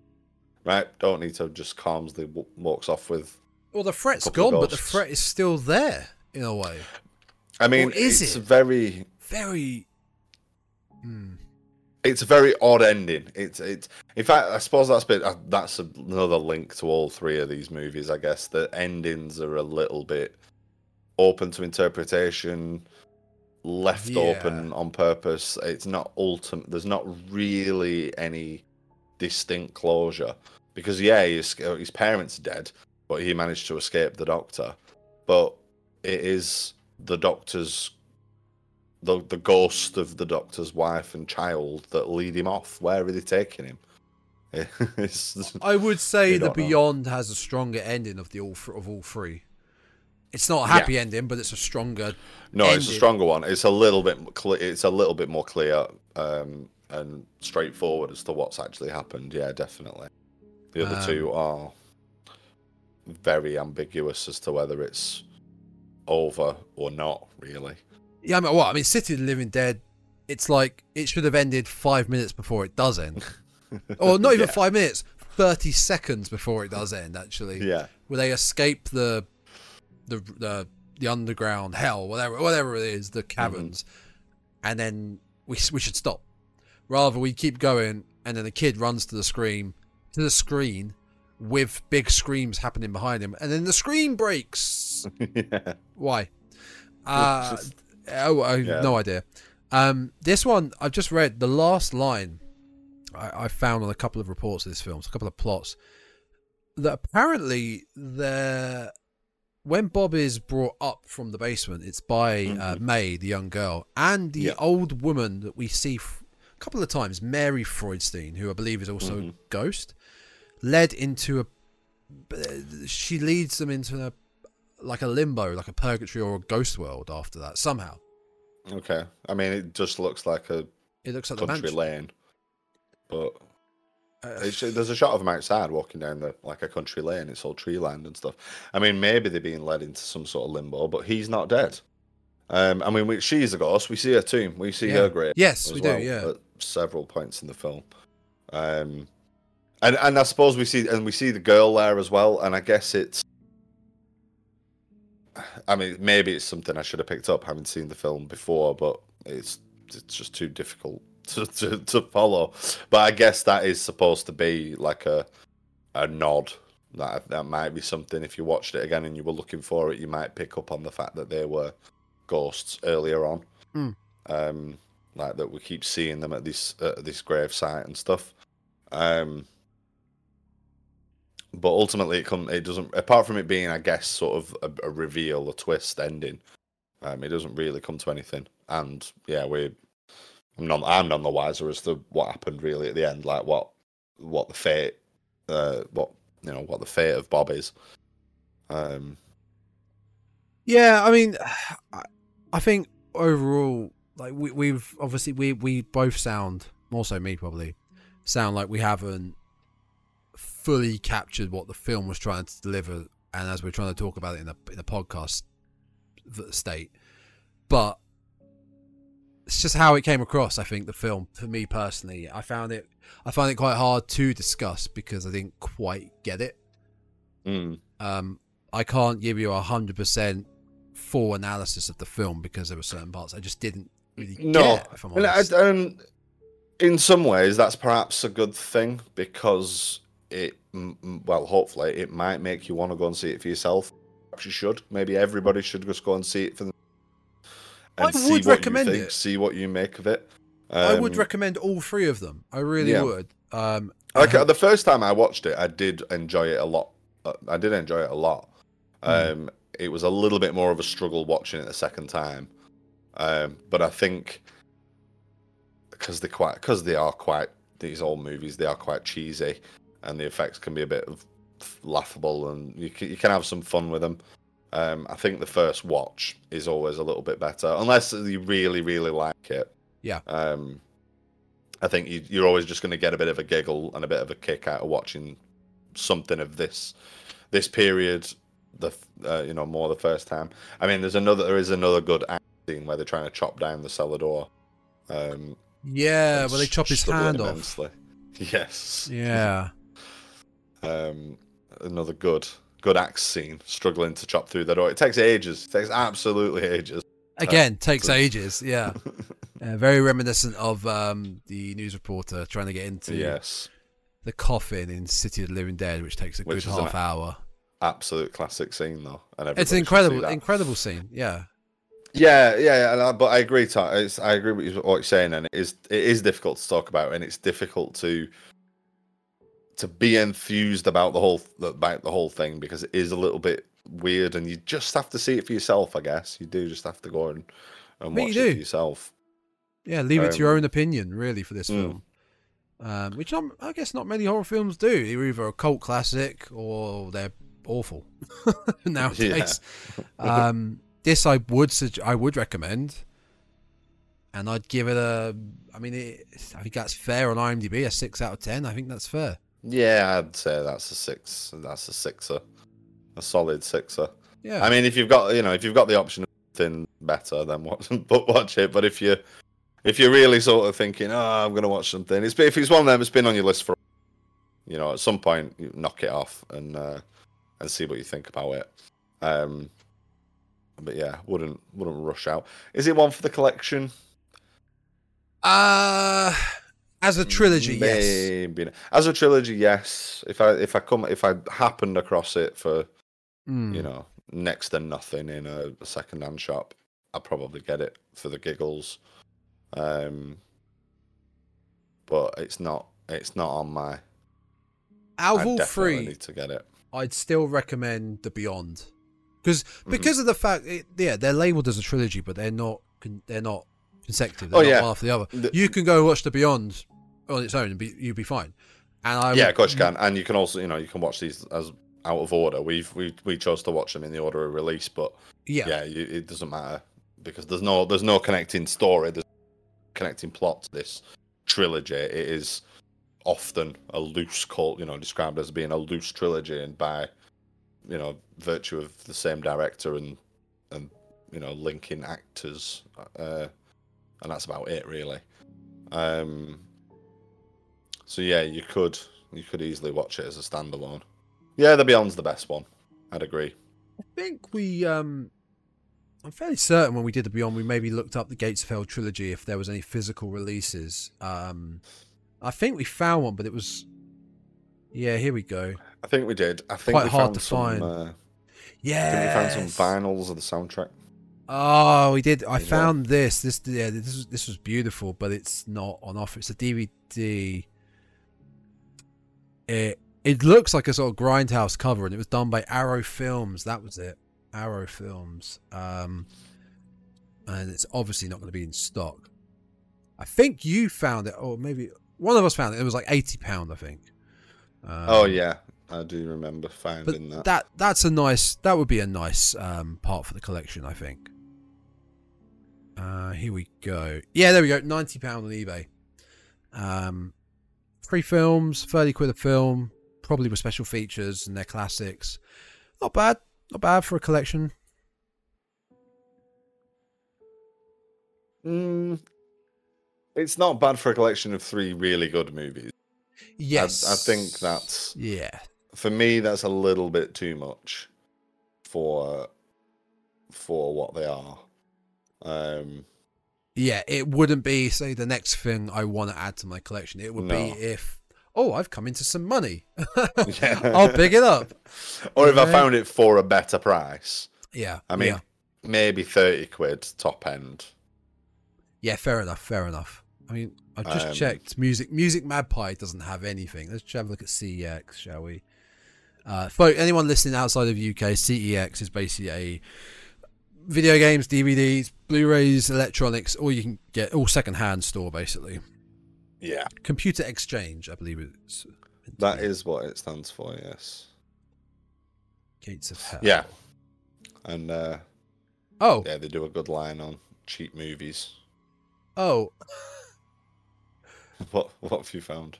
right, don't need to just calms the walks off with well, the threat's gone, but the threat is still there in a way. I mean, or is it's it? very, very. Hmm. It's a very odd ending. It's it's. In fact, I suppose that's bit uh, that's another link to all three of these movies. I guess the endings are a little bit open to interpretation, left yeah. open on purpose. It's not ultimate. There's not really any distinct closure because yeah, his his parents are dead, but he managed to escape the doctor. But it is the doctor's the the ghost of the doctor's wife and child that lead him off. Where are they taking him? I would say the Beyond know. has a stronger ending of the all of all three. It's not a happy yeah. ending, but it's a stronger. No, ending. it's a stronger one. It's a little bit. It's a little bit more clear um, and straightforward as to what's actually happened. Yeah, definitely. The other um, two are very ambiguous as to whether it's over or not, really. Yeah, I mean, what? I mean, City of the Living Dead, it's like it should have ended five minutes before it does end. or not even yeah. five minutes, 30 seconds before it does end, actually. Yeah. Where they escape the, the, the, the underground hell, whatever, whatever it is, the caverns, mm-hmm. and then we, we should stop. Rather, we keep going, and then the kid runs to the screen, to the screen, with big screams happening behind him, and then the screen breaks. yeah. Why? Uh, just, oh, I yeah. no idea. Um, this one I've just read the last line I, I, found on a couple of reports of this film, a couple of plots that apparently the when Bob is brought up from the basement, it's by uh, mm-hmm. uh, Mae, the young girl, and the yeah. old woman that we see f- a couple of times, Mary Freudstein, who I believe is also mm-hmm. Ghost led into a. She leads them into a like a limbo, like a purgatory or a ghost world after that somehow. Okay, I mean it just looks like a. It looks like a country lane, but uh, there's a shot of him outside walking down the like a country lane. It's all tree land and stuff. I mean, maybe they're being led into some sort of limbo, but he's not dead. Um, I mean, we, she's a ghost. We see her tomb. We see yeah. her grave. Yes, we well do. Yeah, at several points in the film. Um, and and I suppose we see and we see the girl there as well, and I guess it's. I mean, maybe it's something I should have picked up having seen the film before, but it's it's just too difficult to, to, to follow. But I guess that is supposed to be like a a nod. That that might be something. If you watched it again and you were looking for it, you might pick up on the fact that they were ghosts earlier on. Mm. Um, like that we keep seeing them at this at this grave site and stuff. Um, but ultimately, it come it doesn't. Apart from it being, I guess, sort of a, a reveal, a twist ending. Um, it doesn't really come to anything. And yeah, we. I'm none. I'm none the wiser as to what happened really at the end. Like what, what the fate, uh, what you know, what the fate of Bob is. Um, Yeah, I mean, I, I think overall, like we, we've obviously we we both sound more so me probably sound like we haven't fully captured what the film was trying to deliver, and as we're trying to talk about it in the in the podcast state, but it's just how it came across. I think the film for me personally, I found it I found it quite hard to discuss because I didn't quite get it. mm, Um, I can't give you a hundred percent full analysis of the film because there were certain parts I just didn't really No, get. If I'm And, honest. And in some ways, that's perhaps a good thing because it, well, hopefully, it might make you want to go and see it for yourself. Perhaps you should. Maybe everybody should just go and see it for them. I would recommend think, it. See what you make of it. I would Um, recommend all three of them. I really yeah. would. Um, uh, the first time I watched it, I did enjoy it a lot. Uh, I did enjoy it a lot. Mm. Um, it was a little bit more of a struggle watching it the second time, um, but I think because they quite because they are quite these old movies, they are quite cheesy, and the effects can be a bit laughable, and you can, you can have some fun with them. Um, I think the first watch is always a little bit better, unless you really really like it. Yeah. Um, I think you, you're always just going to get a bit of a giggle and a bit of a kick out of watching something of this this period. The uh, you know more the first time. I mean, there's another there is another good act scene where they're trying to chop down the cellar door. Um, yeah, well, they chop his hand off. Yes. Yeah, Um, another good good axe scene, struggling to chop through the door. It takes ages. It takes absolutely ages. again, takes so- ages. Yeah, uh, very reminiscent of um, the news reporter trying to get into yes. the coffin in City of the Living Dead, which takes a Which good half hour. Absolute classic scene though, and It's an incredible, incredible scene. Yeah, Yeah, yeah, yeah, but I agree. To, it's, I agree with what you're saying, and it is it is difficult to talk about, and it's difficult to to be enthused about the whole about the whole thing because it is a little bit weird, and you just have to see it for yourself. I guess you do just have to go and and But you watch do. it for yourself. yeah. Leave it to your Um, own opinion, really, for this mm. film. Um, which I'm, I guess not many horror films do. They're either a cult classic or they're awful nowadays. um, this I would I would recommend, and I'd give it a. I mean, it, I think that's fair on IMDb. A six out of ten. I think that's fair. Yeah, I'd say that's a six. That's a sixer, a solid sixer. Yeah. I mean, if you've got you know if you've got the option of something better, then watch but watch it. But if you if you're really sort of thinking, oh, I'm going to watch something, it's if it's one of them that's been on your list for, you know, at some point you knock it off and uh, and see what you think about it. Um, but yeah, wouldn't wouldn't rush out. Is it one for the collection? uh as a trilogy, yes. As a trilogy, yes. If I if I come if I happened across it for Mm. you know, next to nothing in a, a second-hand shop, I'd probably get it for the giggles. Um, but it's not. It's not on my. Out of I all definitely three, need to get it. I'd still recommend The Beyond, because Mm-hmm. because of the fact, it, yeah, they're labeled as a trilogy, but they're not. They're not consecutive. Oh, They're not yeah. one after the other. The- you can go watch The Beyond on its own and be, you'd be fine. And I yeah, would- of course you can, and you can also, you know, you can watch these as out of order. We've we we chose to watch them in the order of release, but Yeah, yeah, you, it doesn't matter because there's no there's no connecting story, there's connecting plot to this trilogy. It is often a loose cult, you know, described as being a loose trilogy, and by you know virtue of the same director and and you know linking actors, uh, and that's about it really. Um, so yeah, you could you could easily watch it as a standalone. Yeah, The Beyond's the best one. I'd agree. I think we. um I'm fairly certain when we did The Beyond, we maybe looked up the Gates of Hell trilogy if there was any physical releases. Um I think we found one, but it was. Yeah, here we go. I think we did. I think Quite we hard found to some, find. Uh, Yeah, we found some vinyls of the soundtrack. Oh, we did. I found this. This yeah, this was this was beautiful, but it's not on offer. It's a DVD. It it looks like a sort of grindhouse cover, and it was done by Arrow Films. That was it, Arrow Films. Um, and it's obviously not going to be in stock. I think you found it, or maybe one of us found it. It was like eighty pound, I think. Um, oh yeah, I do remember finding but that. that that's a nice. That would be a nice um, part for the collection, I think. Uh, here we go. Yeah, there we go. Ninety pound on eBay. Um, three films, thirty quid a film, probably with special features and their classics. Not bad. Not bad for a collection. Mm, it's not bad for a collection of three really good movies. Yes, I think that's yeah. for me. That's a little bit too much for for what they are. Um, Yeah, it wouldn't be say the next thing I want to add to my collection. It would be if oh, I've come into some money. I'll pick it up. or if I found it for a better price. Yeah, I mean, yeah. maybe thirty quid top end. Yeah, fair enough. Fair enough. I mean, I've just Um, checked. Music Music Magpie doesn't have anything. Let's have a look at CEX, shall we? Uh, for anyone listening outside of UK, CEX is basically a video games, DVDs, Blu-rays, electronics, all you can get, all second-hand store basically. Yeah, Computer exchange, I believe it's. that is what it stands for. Yes. Gates of Hell. Yeah. And uh, Oh, yeah, they do a good line on cheap movies. oh, What what have you found?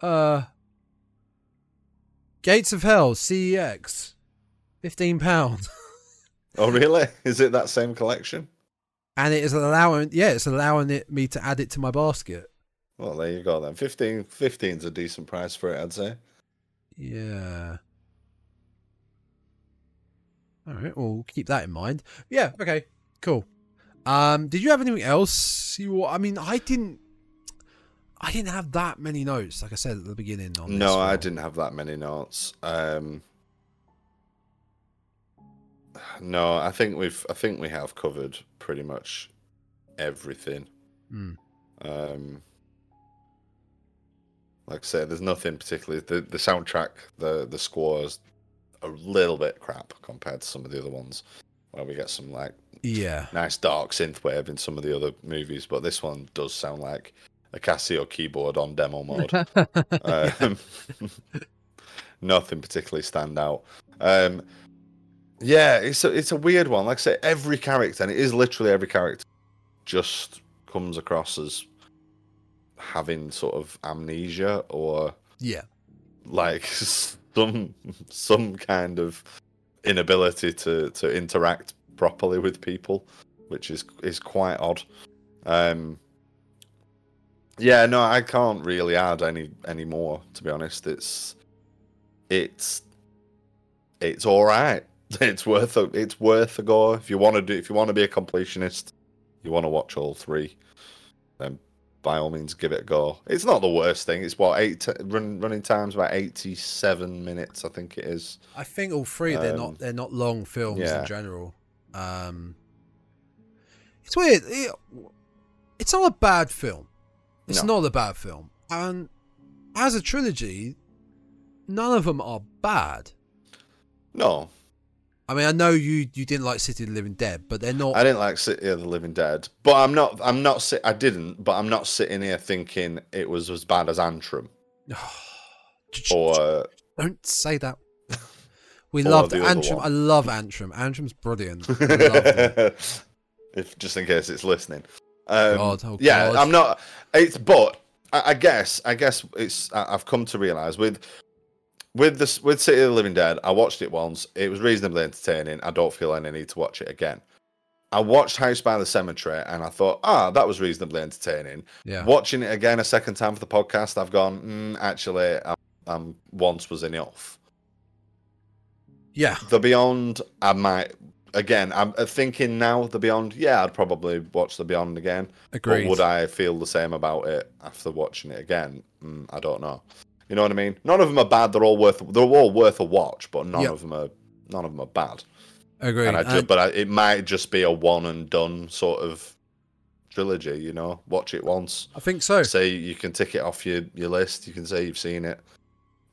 uh, Gates of Hell, CEX, fifteen pounds. Oh really? Is it that same collection? and it is allowing yeah it's allowing it me to add it to my basket Well, there you go then. 15 15's a decent price for it, I'd say. yeah all right well we'll keep that in mind yeah okay cool um did you have anything else you i mean i didn't i didn't have that many notes like i said at the beginning on this No, I didn't have that many notes. Um No, I think we've I think we have covered pretty much everything. Hmm. Um like I said, there's nothing particularly the the soundtrack, the the scores a little bit crap compared to some of the other ones where we get some like yeah nice dark synthwave in some of the other movies, but this one does sound like a Casio keyboard on demo mode. um, nothing particularly stand out. Um, yeah, it's a, it's a weird one. Like I say, every character, and it is literally every character, just comes across as having sort of amnesia or yeah like some some kind of inability to to interact properly with people, which is is quite odd. Um, yeah, no, I can't really add any any more. To be honest, it's it's it's all right. It's worth a it's worth a go if you want to do if you want to be a completionist, you want to watch all three, then by all means give it a go. It's not the worst thing. It's what eight run, running times about eighty seven minutes, I think it is. i think all three they're Um, not they're not long films yeah. in general um it's weird it, it's not a bad film It's No. not a bad film. And as a trilogy, none of them are bad. No, I mean, I know you you didn't like City of the Living Dead, but they're not. I didn't like City of the Living Dead, but I'm not. I'm not. Sit, I didn't, but I'm not sitting here thinking it was as bad as Antrum or Don't say that. We loved Antrum. I love Antrum. Antrum's brilliant. I love it. if just in case it's listening. Um, God, oh yeah, God. I'm not. It's but I, I guess I guess it's. I, I've come to realize with with this with City of the Living Dead. I watched it once. It was reasonably entertaining. I don't feel any need to watch it again. I watched House by the Cemetery and I thought, ah, that was reasonably entertaining. Yeah. Watching it again a second time for the podcast, I've gone, mm, actually, I'm, I'm once was enough. Yeah. The Beyond, I might again. I'm uh, thinking now. The Beyond, yeah, I'd probably watch The Beyond again. Agreed. But would I feel the same about it after watching it again? Mm, I don't know. You know what I mean? None of them are bad. They're all worth. They're all worth a watch, but none Yep. of them are. None of them are bad. Agreed. And I ju- And- but I, it might just be a one and done sort of trilogy. You know, watch it once. I think so. Say you can tick it off your, your list. You can say you've seen it.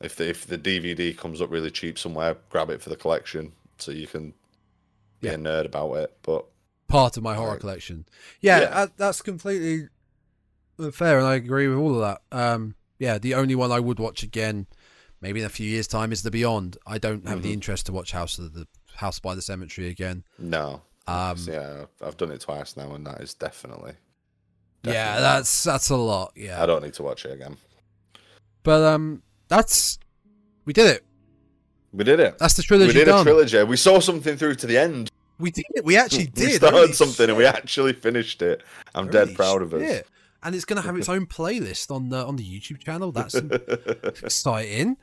If the if the DVD comes up really cheap somewhere, grab it for the collection so you can be Yeah. a nerd about it. But part of my horror collection. Yeah, Yeah. that- that's completely fair, and I agree with all of that. Um, yeah, the only one I would watch again, maybe in a few years' time, is The Beyond. I don't have the Mhm. interest to watch House of the House by the Cemetery again. no, Um, So, yeah, I've done it twice now, and that is definitely. yeah, that's that's a lot. Yeah. I don't need to watch it again. but um, that's we did it. We did it. That's the trilogy we did done. a trilogy. We saw something through to the end. we did it. We actually did. we started Holy something and we actually finished it. I'm Holy dead proud of us. And it's going to have its own playlist on the on the YouTube channel. That's exciting.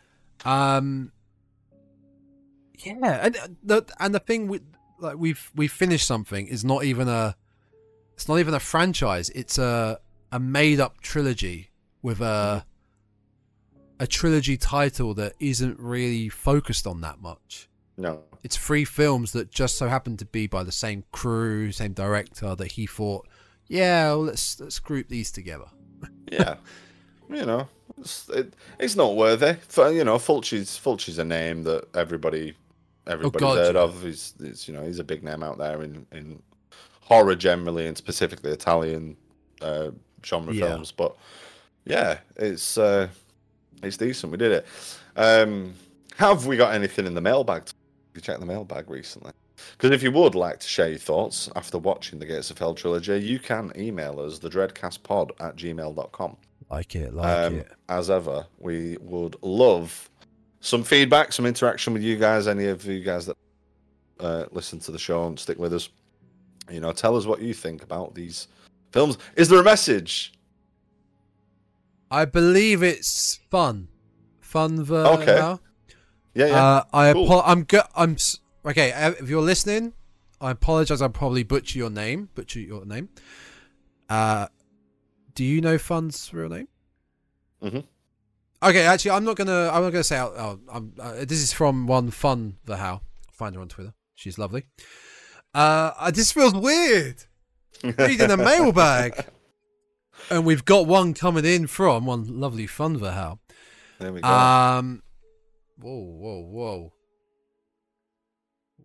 Um, yeah, and uh, the and the thing with like we've we've finished something is not even a it's not even a franchise. It's a a made up trilogy with a a trilogy title that isn't really focused on that much. no. It's three films that just so happen to be by the same crew, same director that he thought, yeah, well, let's let's group these together. Yeah. you know, it's, it, it's not worthy. For, you know, Fulci's Fulci's a name that everybody everybody's God, heard yeah. of. He's, he's you know he's a big name out there in in horror generally and specifically Italian uh, genre Yeah. films. But yeah, it's uh, it's decent. We did it. Um, have we got anything in the mailbag? Have you checked the mailbag recently? Because if you would like to share your thoughts after watching the Gates of Hell trilogy, you can email us, the dreadcastpod at gmail.com. Like it, like Um, it. as ever, we would love some feedback, some interaction with you guys, any of you guys that uh, listen to the show and stick with us. You know, tell us what you think about these films. Is there a message? I believe it's fun. Fun ver. Okay. now. Yeah, yeah. Uh, I Cool. apo- I'm go- I'm s- okay. uh, If you're listening, I apologize. I probably butcher your name. Butcher your name. Uh, do you know Fun's real name? Mhm. Okay, actually, I'm not gonna. I'm not gonna say. Oh, I'm, uh, this is from one Fun the How. Find her on Twitter. She's lovely. Uh, uh, this feels weird. Reading a mailbag, and we've got one coming in from one lovely Fun the How. there we go. Um, whoa, whoa, whoa,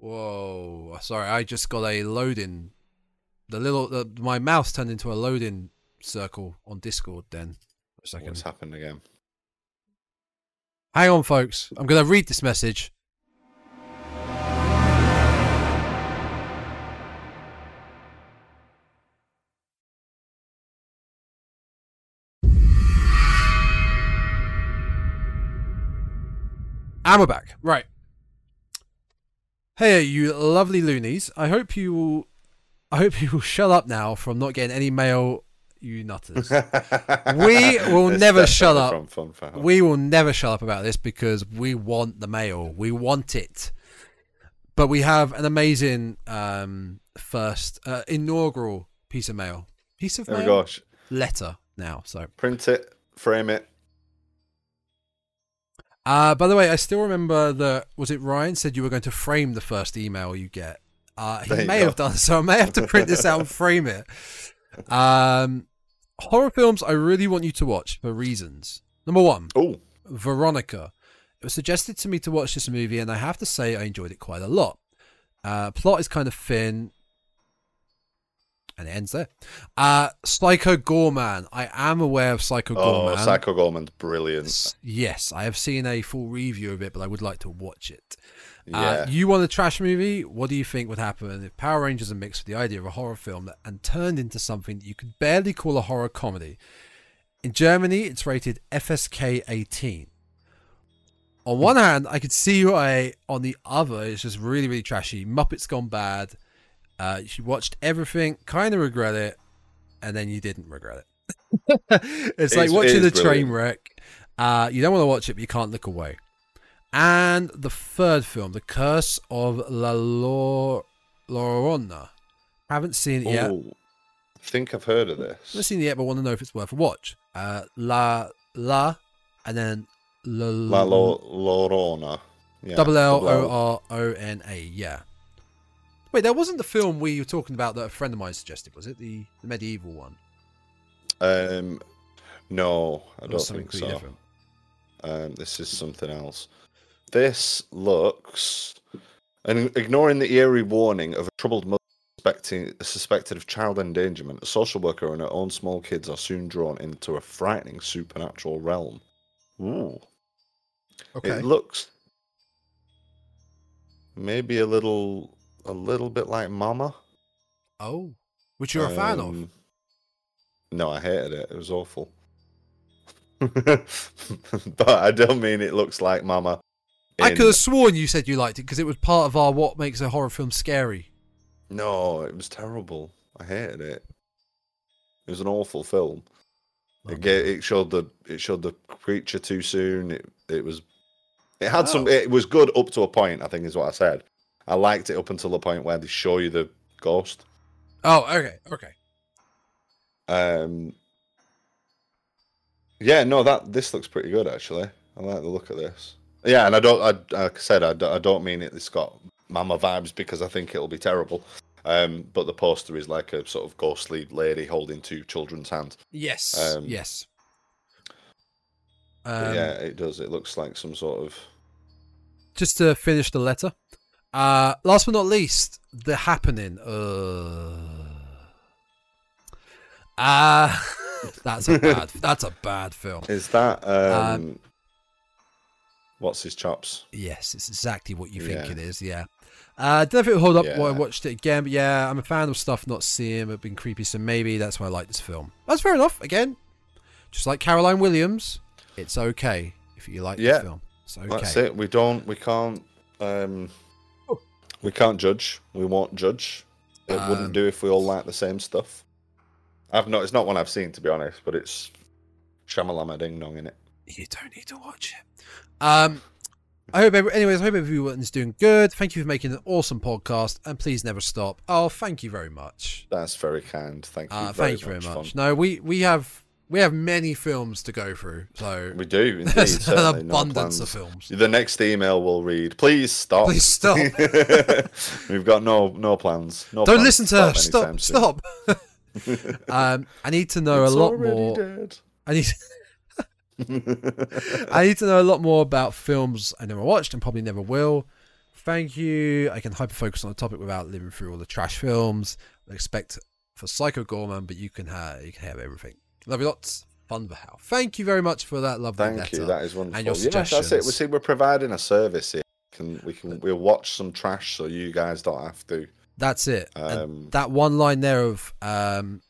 whoa! Sorry, I just got a loading. The little, the, my mouse turned into a loading circle on Discord. Then a second. What's happened again? Hang on, folks. I'm gonna read this message. And we're back. Right. Hey, you lovely loonies. I hope you will. I hope you will shut up now from not getting any mail, you nutters. We will never shut up. Fun we will never shut up about this because we want the mail. We want it. But we have an amazing um, first uh, inaugural piece of mail. Piece of we mail? go. Sh- Letter now. So, Print it, frame it. Uh, by the way, I still remember that. Was it Ryan said you were going to frame the first email you get? Uh, he you may go. have done so. I may have to print this out and frame it. Um, horror films I really want you to watch for reasons. Number one, Oh, Veronica. It was suggested to me to watch this movie, and I have to say I enjoyed it quite a lot. Uh, plot is kind of thin, and it ends there. Uh, Psycho Goreman. I am aware of Psycho oh, Goreman. Psycho Goreman's brilliant. S- Yes, I have seen a full review of it, but I would like to watch it. Yeah. Uh, you want a trash movie? What do you think would happen if Power Rangers are mixed with the idea of a horror film that, and turned into something that you could barely call a horror comedy? In Germany, it's rated FSK 18. On one hand, I could see why. On the other, it's just really, really trashy. Muppets Gone Bad. Uh, you watched everything, kind of regret it, and then you didn't regret it. it's like It's- it watching is a train wreck. Uh, you don't want to watch it, but you can't look away. And the third film, The Curse of La Lor- Llorona. Haven't seen it yet. Oh, I think I've heard of this. Haven't seen it yet, but want to know if it's worth a watch. Uh, La La, and then La, La Lo- Lorona. Yeah, double L O R O N A. Yeah. Wait, that wasn't the film we were talking about that a friend of mine suggested, was it? The, the medieval one. Um, no, I don't think so. different? Um, this is something else. This looks, and ignoring the eerie warning of a troubled mother suspecting, suspected of child endangerment, a social worker and her own small kids are soon drawn into a frightening supernatural realm. Ooh, Okay. it looks maybe a little, a little bit like Mama. oh, which you're a fan of. Um, No, I hated it. It was awful. but I don't mean it looks like Mama. I could have sworn you said you liked it because it was part of our what makes a horror film scary. No, it was terrible. I hated it. It was an awful film. Oh, It, it showed the it showed the creature too soon. It it was it had some. Oh. It was good up to a point. I think is what I said. I liked it up until the point where they show you the ghost. Oh, okay, okay. Um. Yeah, no, that this looks pretty good actually. I like the look of this. Yeah, and I don't. I like I said, I, don't- I don't mean it. It's got Mama vibes because I think it'll be terrible. Um, but the poster is like a sort of ghostly lady holding two children's hands. Yes, Um, yes. Um, yeah, it does. It looks like some sort of. Just to finish the letter. Uh, last but not least, the happening. Uh, ah, that's a bad. that's a bad film. Is that um? Um, what's his chops? Yes, it's exactly what you think Yeah. it is. Yeah. Uh, don't know if it would hold up when I watched it again, but yeah, I'm a fan of stuff not seeing, but been creepy, so maybe that's why I like this film. That's fair enough. Again, just like Caroline Williams, it's okay if you like Yeah. the film. It's okay. That's it. We don't. We can't. Um. We can't judge. We won't judge. It Um, wouldn't do if we all like the same stuff. I've not. It's not one I've seen to be honest, but it's Shamalama Ding Dong in it. You don't need to watch it. Um, I hope. Every, anyways, I hope everyone's doing good. Thank you for making an awesome podcast, and please never stop. Oh, thank you very much. That's very kind. Thank you. Uh, very thank you very much. much. No, we we have we have many films to go through, so We do indeed. there's an no abundance of films. The next email we'll read, "Please stop. Please stop. We've got no no plans. No Don't plans listen to her. Stop. Stop. um, I need to know It's a lot more. dead. I need. I need to know a lot more about films I never watched and probably never will. Thank you. I can hyper focus on the topic without living through all the trash films. I expect for Psycho Goreman, but you can have you can have everything. Love you lots. Fun for how. Thank you very much for that lovely letter. Thank letter. you. That is wonderful. And your yeah, that's it. We see we're providing a service here. Can we can we'll watch some trash so you guys don't have to. That's it. And Um, that one line there of um,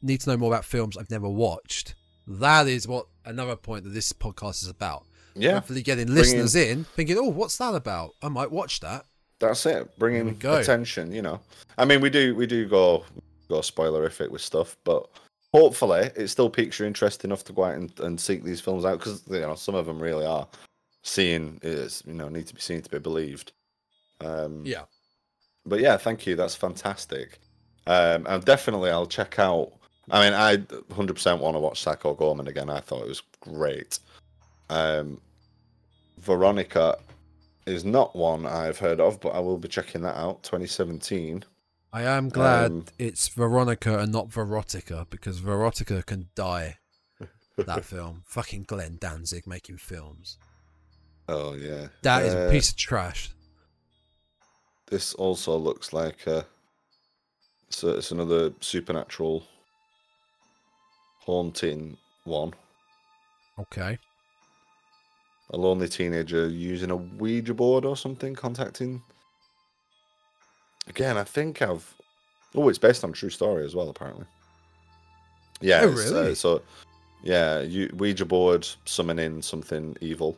need to know more about films I've never watched. That is what another point that this podcast is about. yeah, Hopefully, getting listeners in thinking, "Oh, what's that about? I might watch that." that's it. Bringing attention. You know, I mean, we do we do go go spoilerific with stuff, but hopefully it still piques your interest enough to go out and, and seek these films out because you know some of them really are seeing is you know need to be seen to be believed. Um, Yeah. but yeah, thank you. That's fantastic. Um, and definitely, I'll check out. I mean, I 100% want to watch Psycho Goreman again. I thought it was great. Um, Veronica is not one I've heard of, but I will be checking that out. 2017. I am glad Um, it's Veronica and not Verotica because Verotica can die. That film, fucking Glenn Danzig making films. Oh yeah, That is Uh, a piece of trash. This also looks like a. So it's another supernatural haunting one. Okay. a lonely teenager using a Ouija board or something, contacting. Again, I think I've. Oh, it's based on true story as well, apparently. Yeah. Oh, it's, uh, so, yeah, you, Ouija board summoning something evil,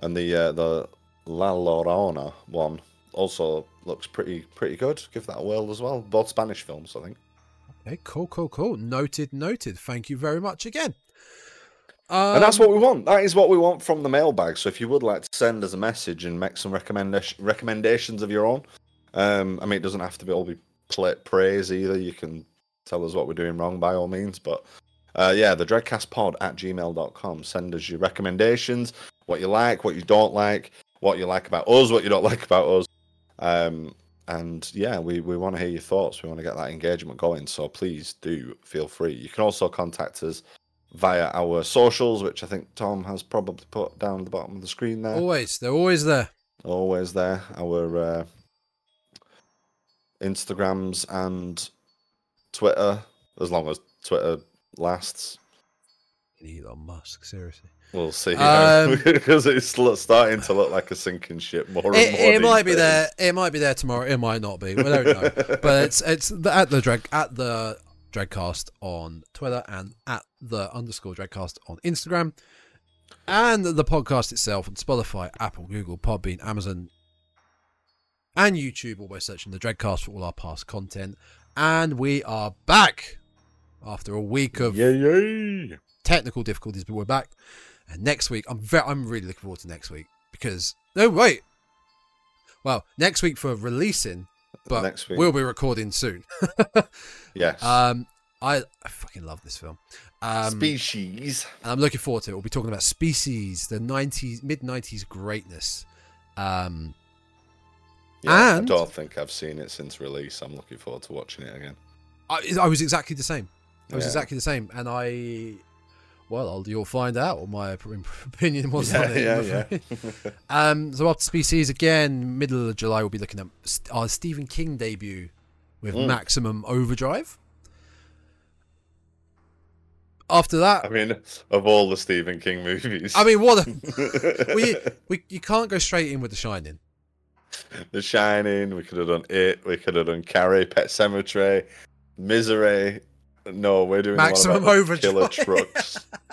and the uh, the La Llorona one also looks pretty pretty good. Give that a whirl as well. Both Spanish films, I think. Okay, cool, cool, cool. Noted, noted. Thank you very much again. Um, and that's what we want. That is what we want from the mailbag. So if you would like to send us a message and make some recommendation recommendations of your own, um, I mean, it doesn't have to be all be praise either. You can tell us what we're doing wrong by all means. But uh, yeah, the dreadcastpod at gmail.com. Send us your recommendations, what you like, what you don't like, what you like about us, what you don't like about us. Um, and yeah, we, we want to hear your thoughts. We want to get that engagement going. So please do feel free. You can also contact us via our socials, which I think Tom has probably put down at the bottom of the screen there. Always, they're always there. Always there. Our uh, Instagrams and Twitter, as long as Twitter lasts. Elon Musk, seriously. We'll see. Um, because it's starting to look like a sinking ship more and It, more. it these might be there. It might be there tomorrow. It might not be. We don't know. but it's it's the, at the drag at the Dreadcast on Twitter and at the underscore dragcast on Instagram, and the podcast itself on Spotify, Apple, Google, Podbean, Amazon, and YouTube. All by searching the Dreadcast for all our past content. And we are back after a week of Yay, yay. technical difficulties, but we're back. And next week, I'm very, I'm really looking forward to next week because no wait, well next week for releasing, but Next week. we'll be recording soon. Yes. um, I, I fucking love this film. Um, Species. and I'm looking forward to it. We'll be talking about Species, the 90s, mid 90s greatness. Um, Yeah, and- I don't think I've seen it since release. I'm looking forward to watching it again. I, I was exactly the same. I was Yeah. exactly the same, and I, well, I'll, you'll find out what my opinion was yeah, on it. yeah, yeah. Um, so after Species again, middle of July, we'll be looking at our Stephen King debut with Mm. Maximum Overdrive. After that, I mean, of all the Stephen King movies, I mean, what? A, we, we you can't go straight in with The Shining. The Shining. We could have done it. We could have done Carrie, Pet Sematary, Misery. No, we're doing Maximum Overdrive. Killer trucks.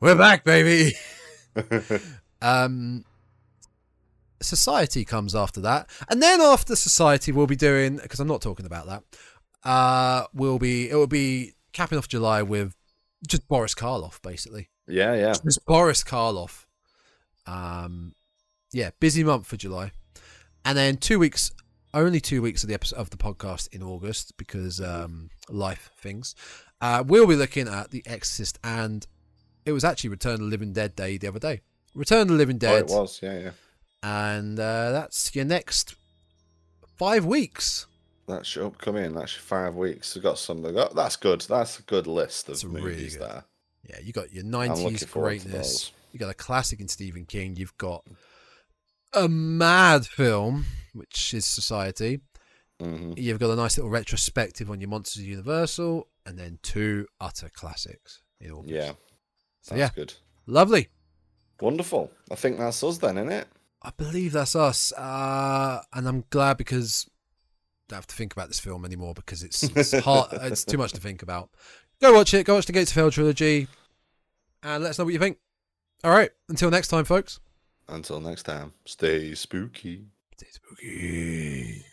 We're back, baby. um, Society comes after that, and then after Society, we'll be doing because I'm not talking about that. Uh, we'll be it will be capping off July with just Boris Karloff, basically. yeah, yeah. Just Boris Karloff. Um, yeah, busy month for July, and then two weeks, only two weeks of the episode of the podcast in August because um, life things. Uh, we'll be looking at The Exorcist, and it was actually Return of the Living Dead Day the other day. Return of the Living Oh, Dead, it was. Yeah, yeah. and uh, that's your next five weeks. That's your upcoming. That's your five weeks. We've got some. Got, that's good. That's a good list of It's really movies good. there. Yeah, you got your nineties greatness. You got a classic in Stephen King. You've got a mad film, which is Society. hmm You've got a nice little retrospective on your Monsters Universal, and then two utter classics in August. Yeah, So yeah, good. lovely. Wonderful. I think that's us then, isn't it? I believe that's us, uh, and I'm glad because I don't have to think about this film anymore because it's, it's hard. It's too much to think about. Go watch it. Go watch the Gates of Hell trilogy, and let us know what you think. All right. Until next time, folks. Until next time, stay spooky. Stay spooky.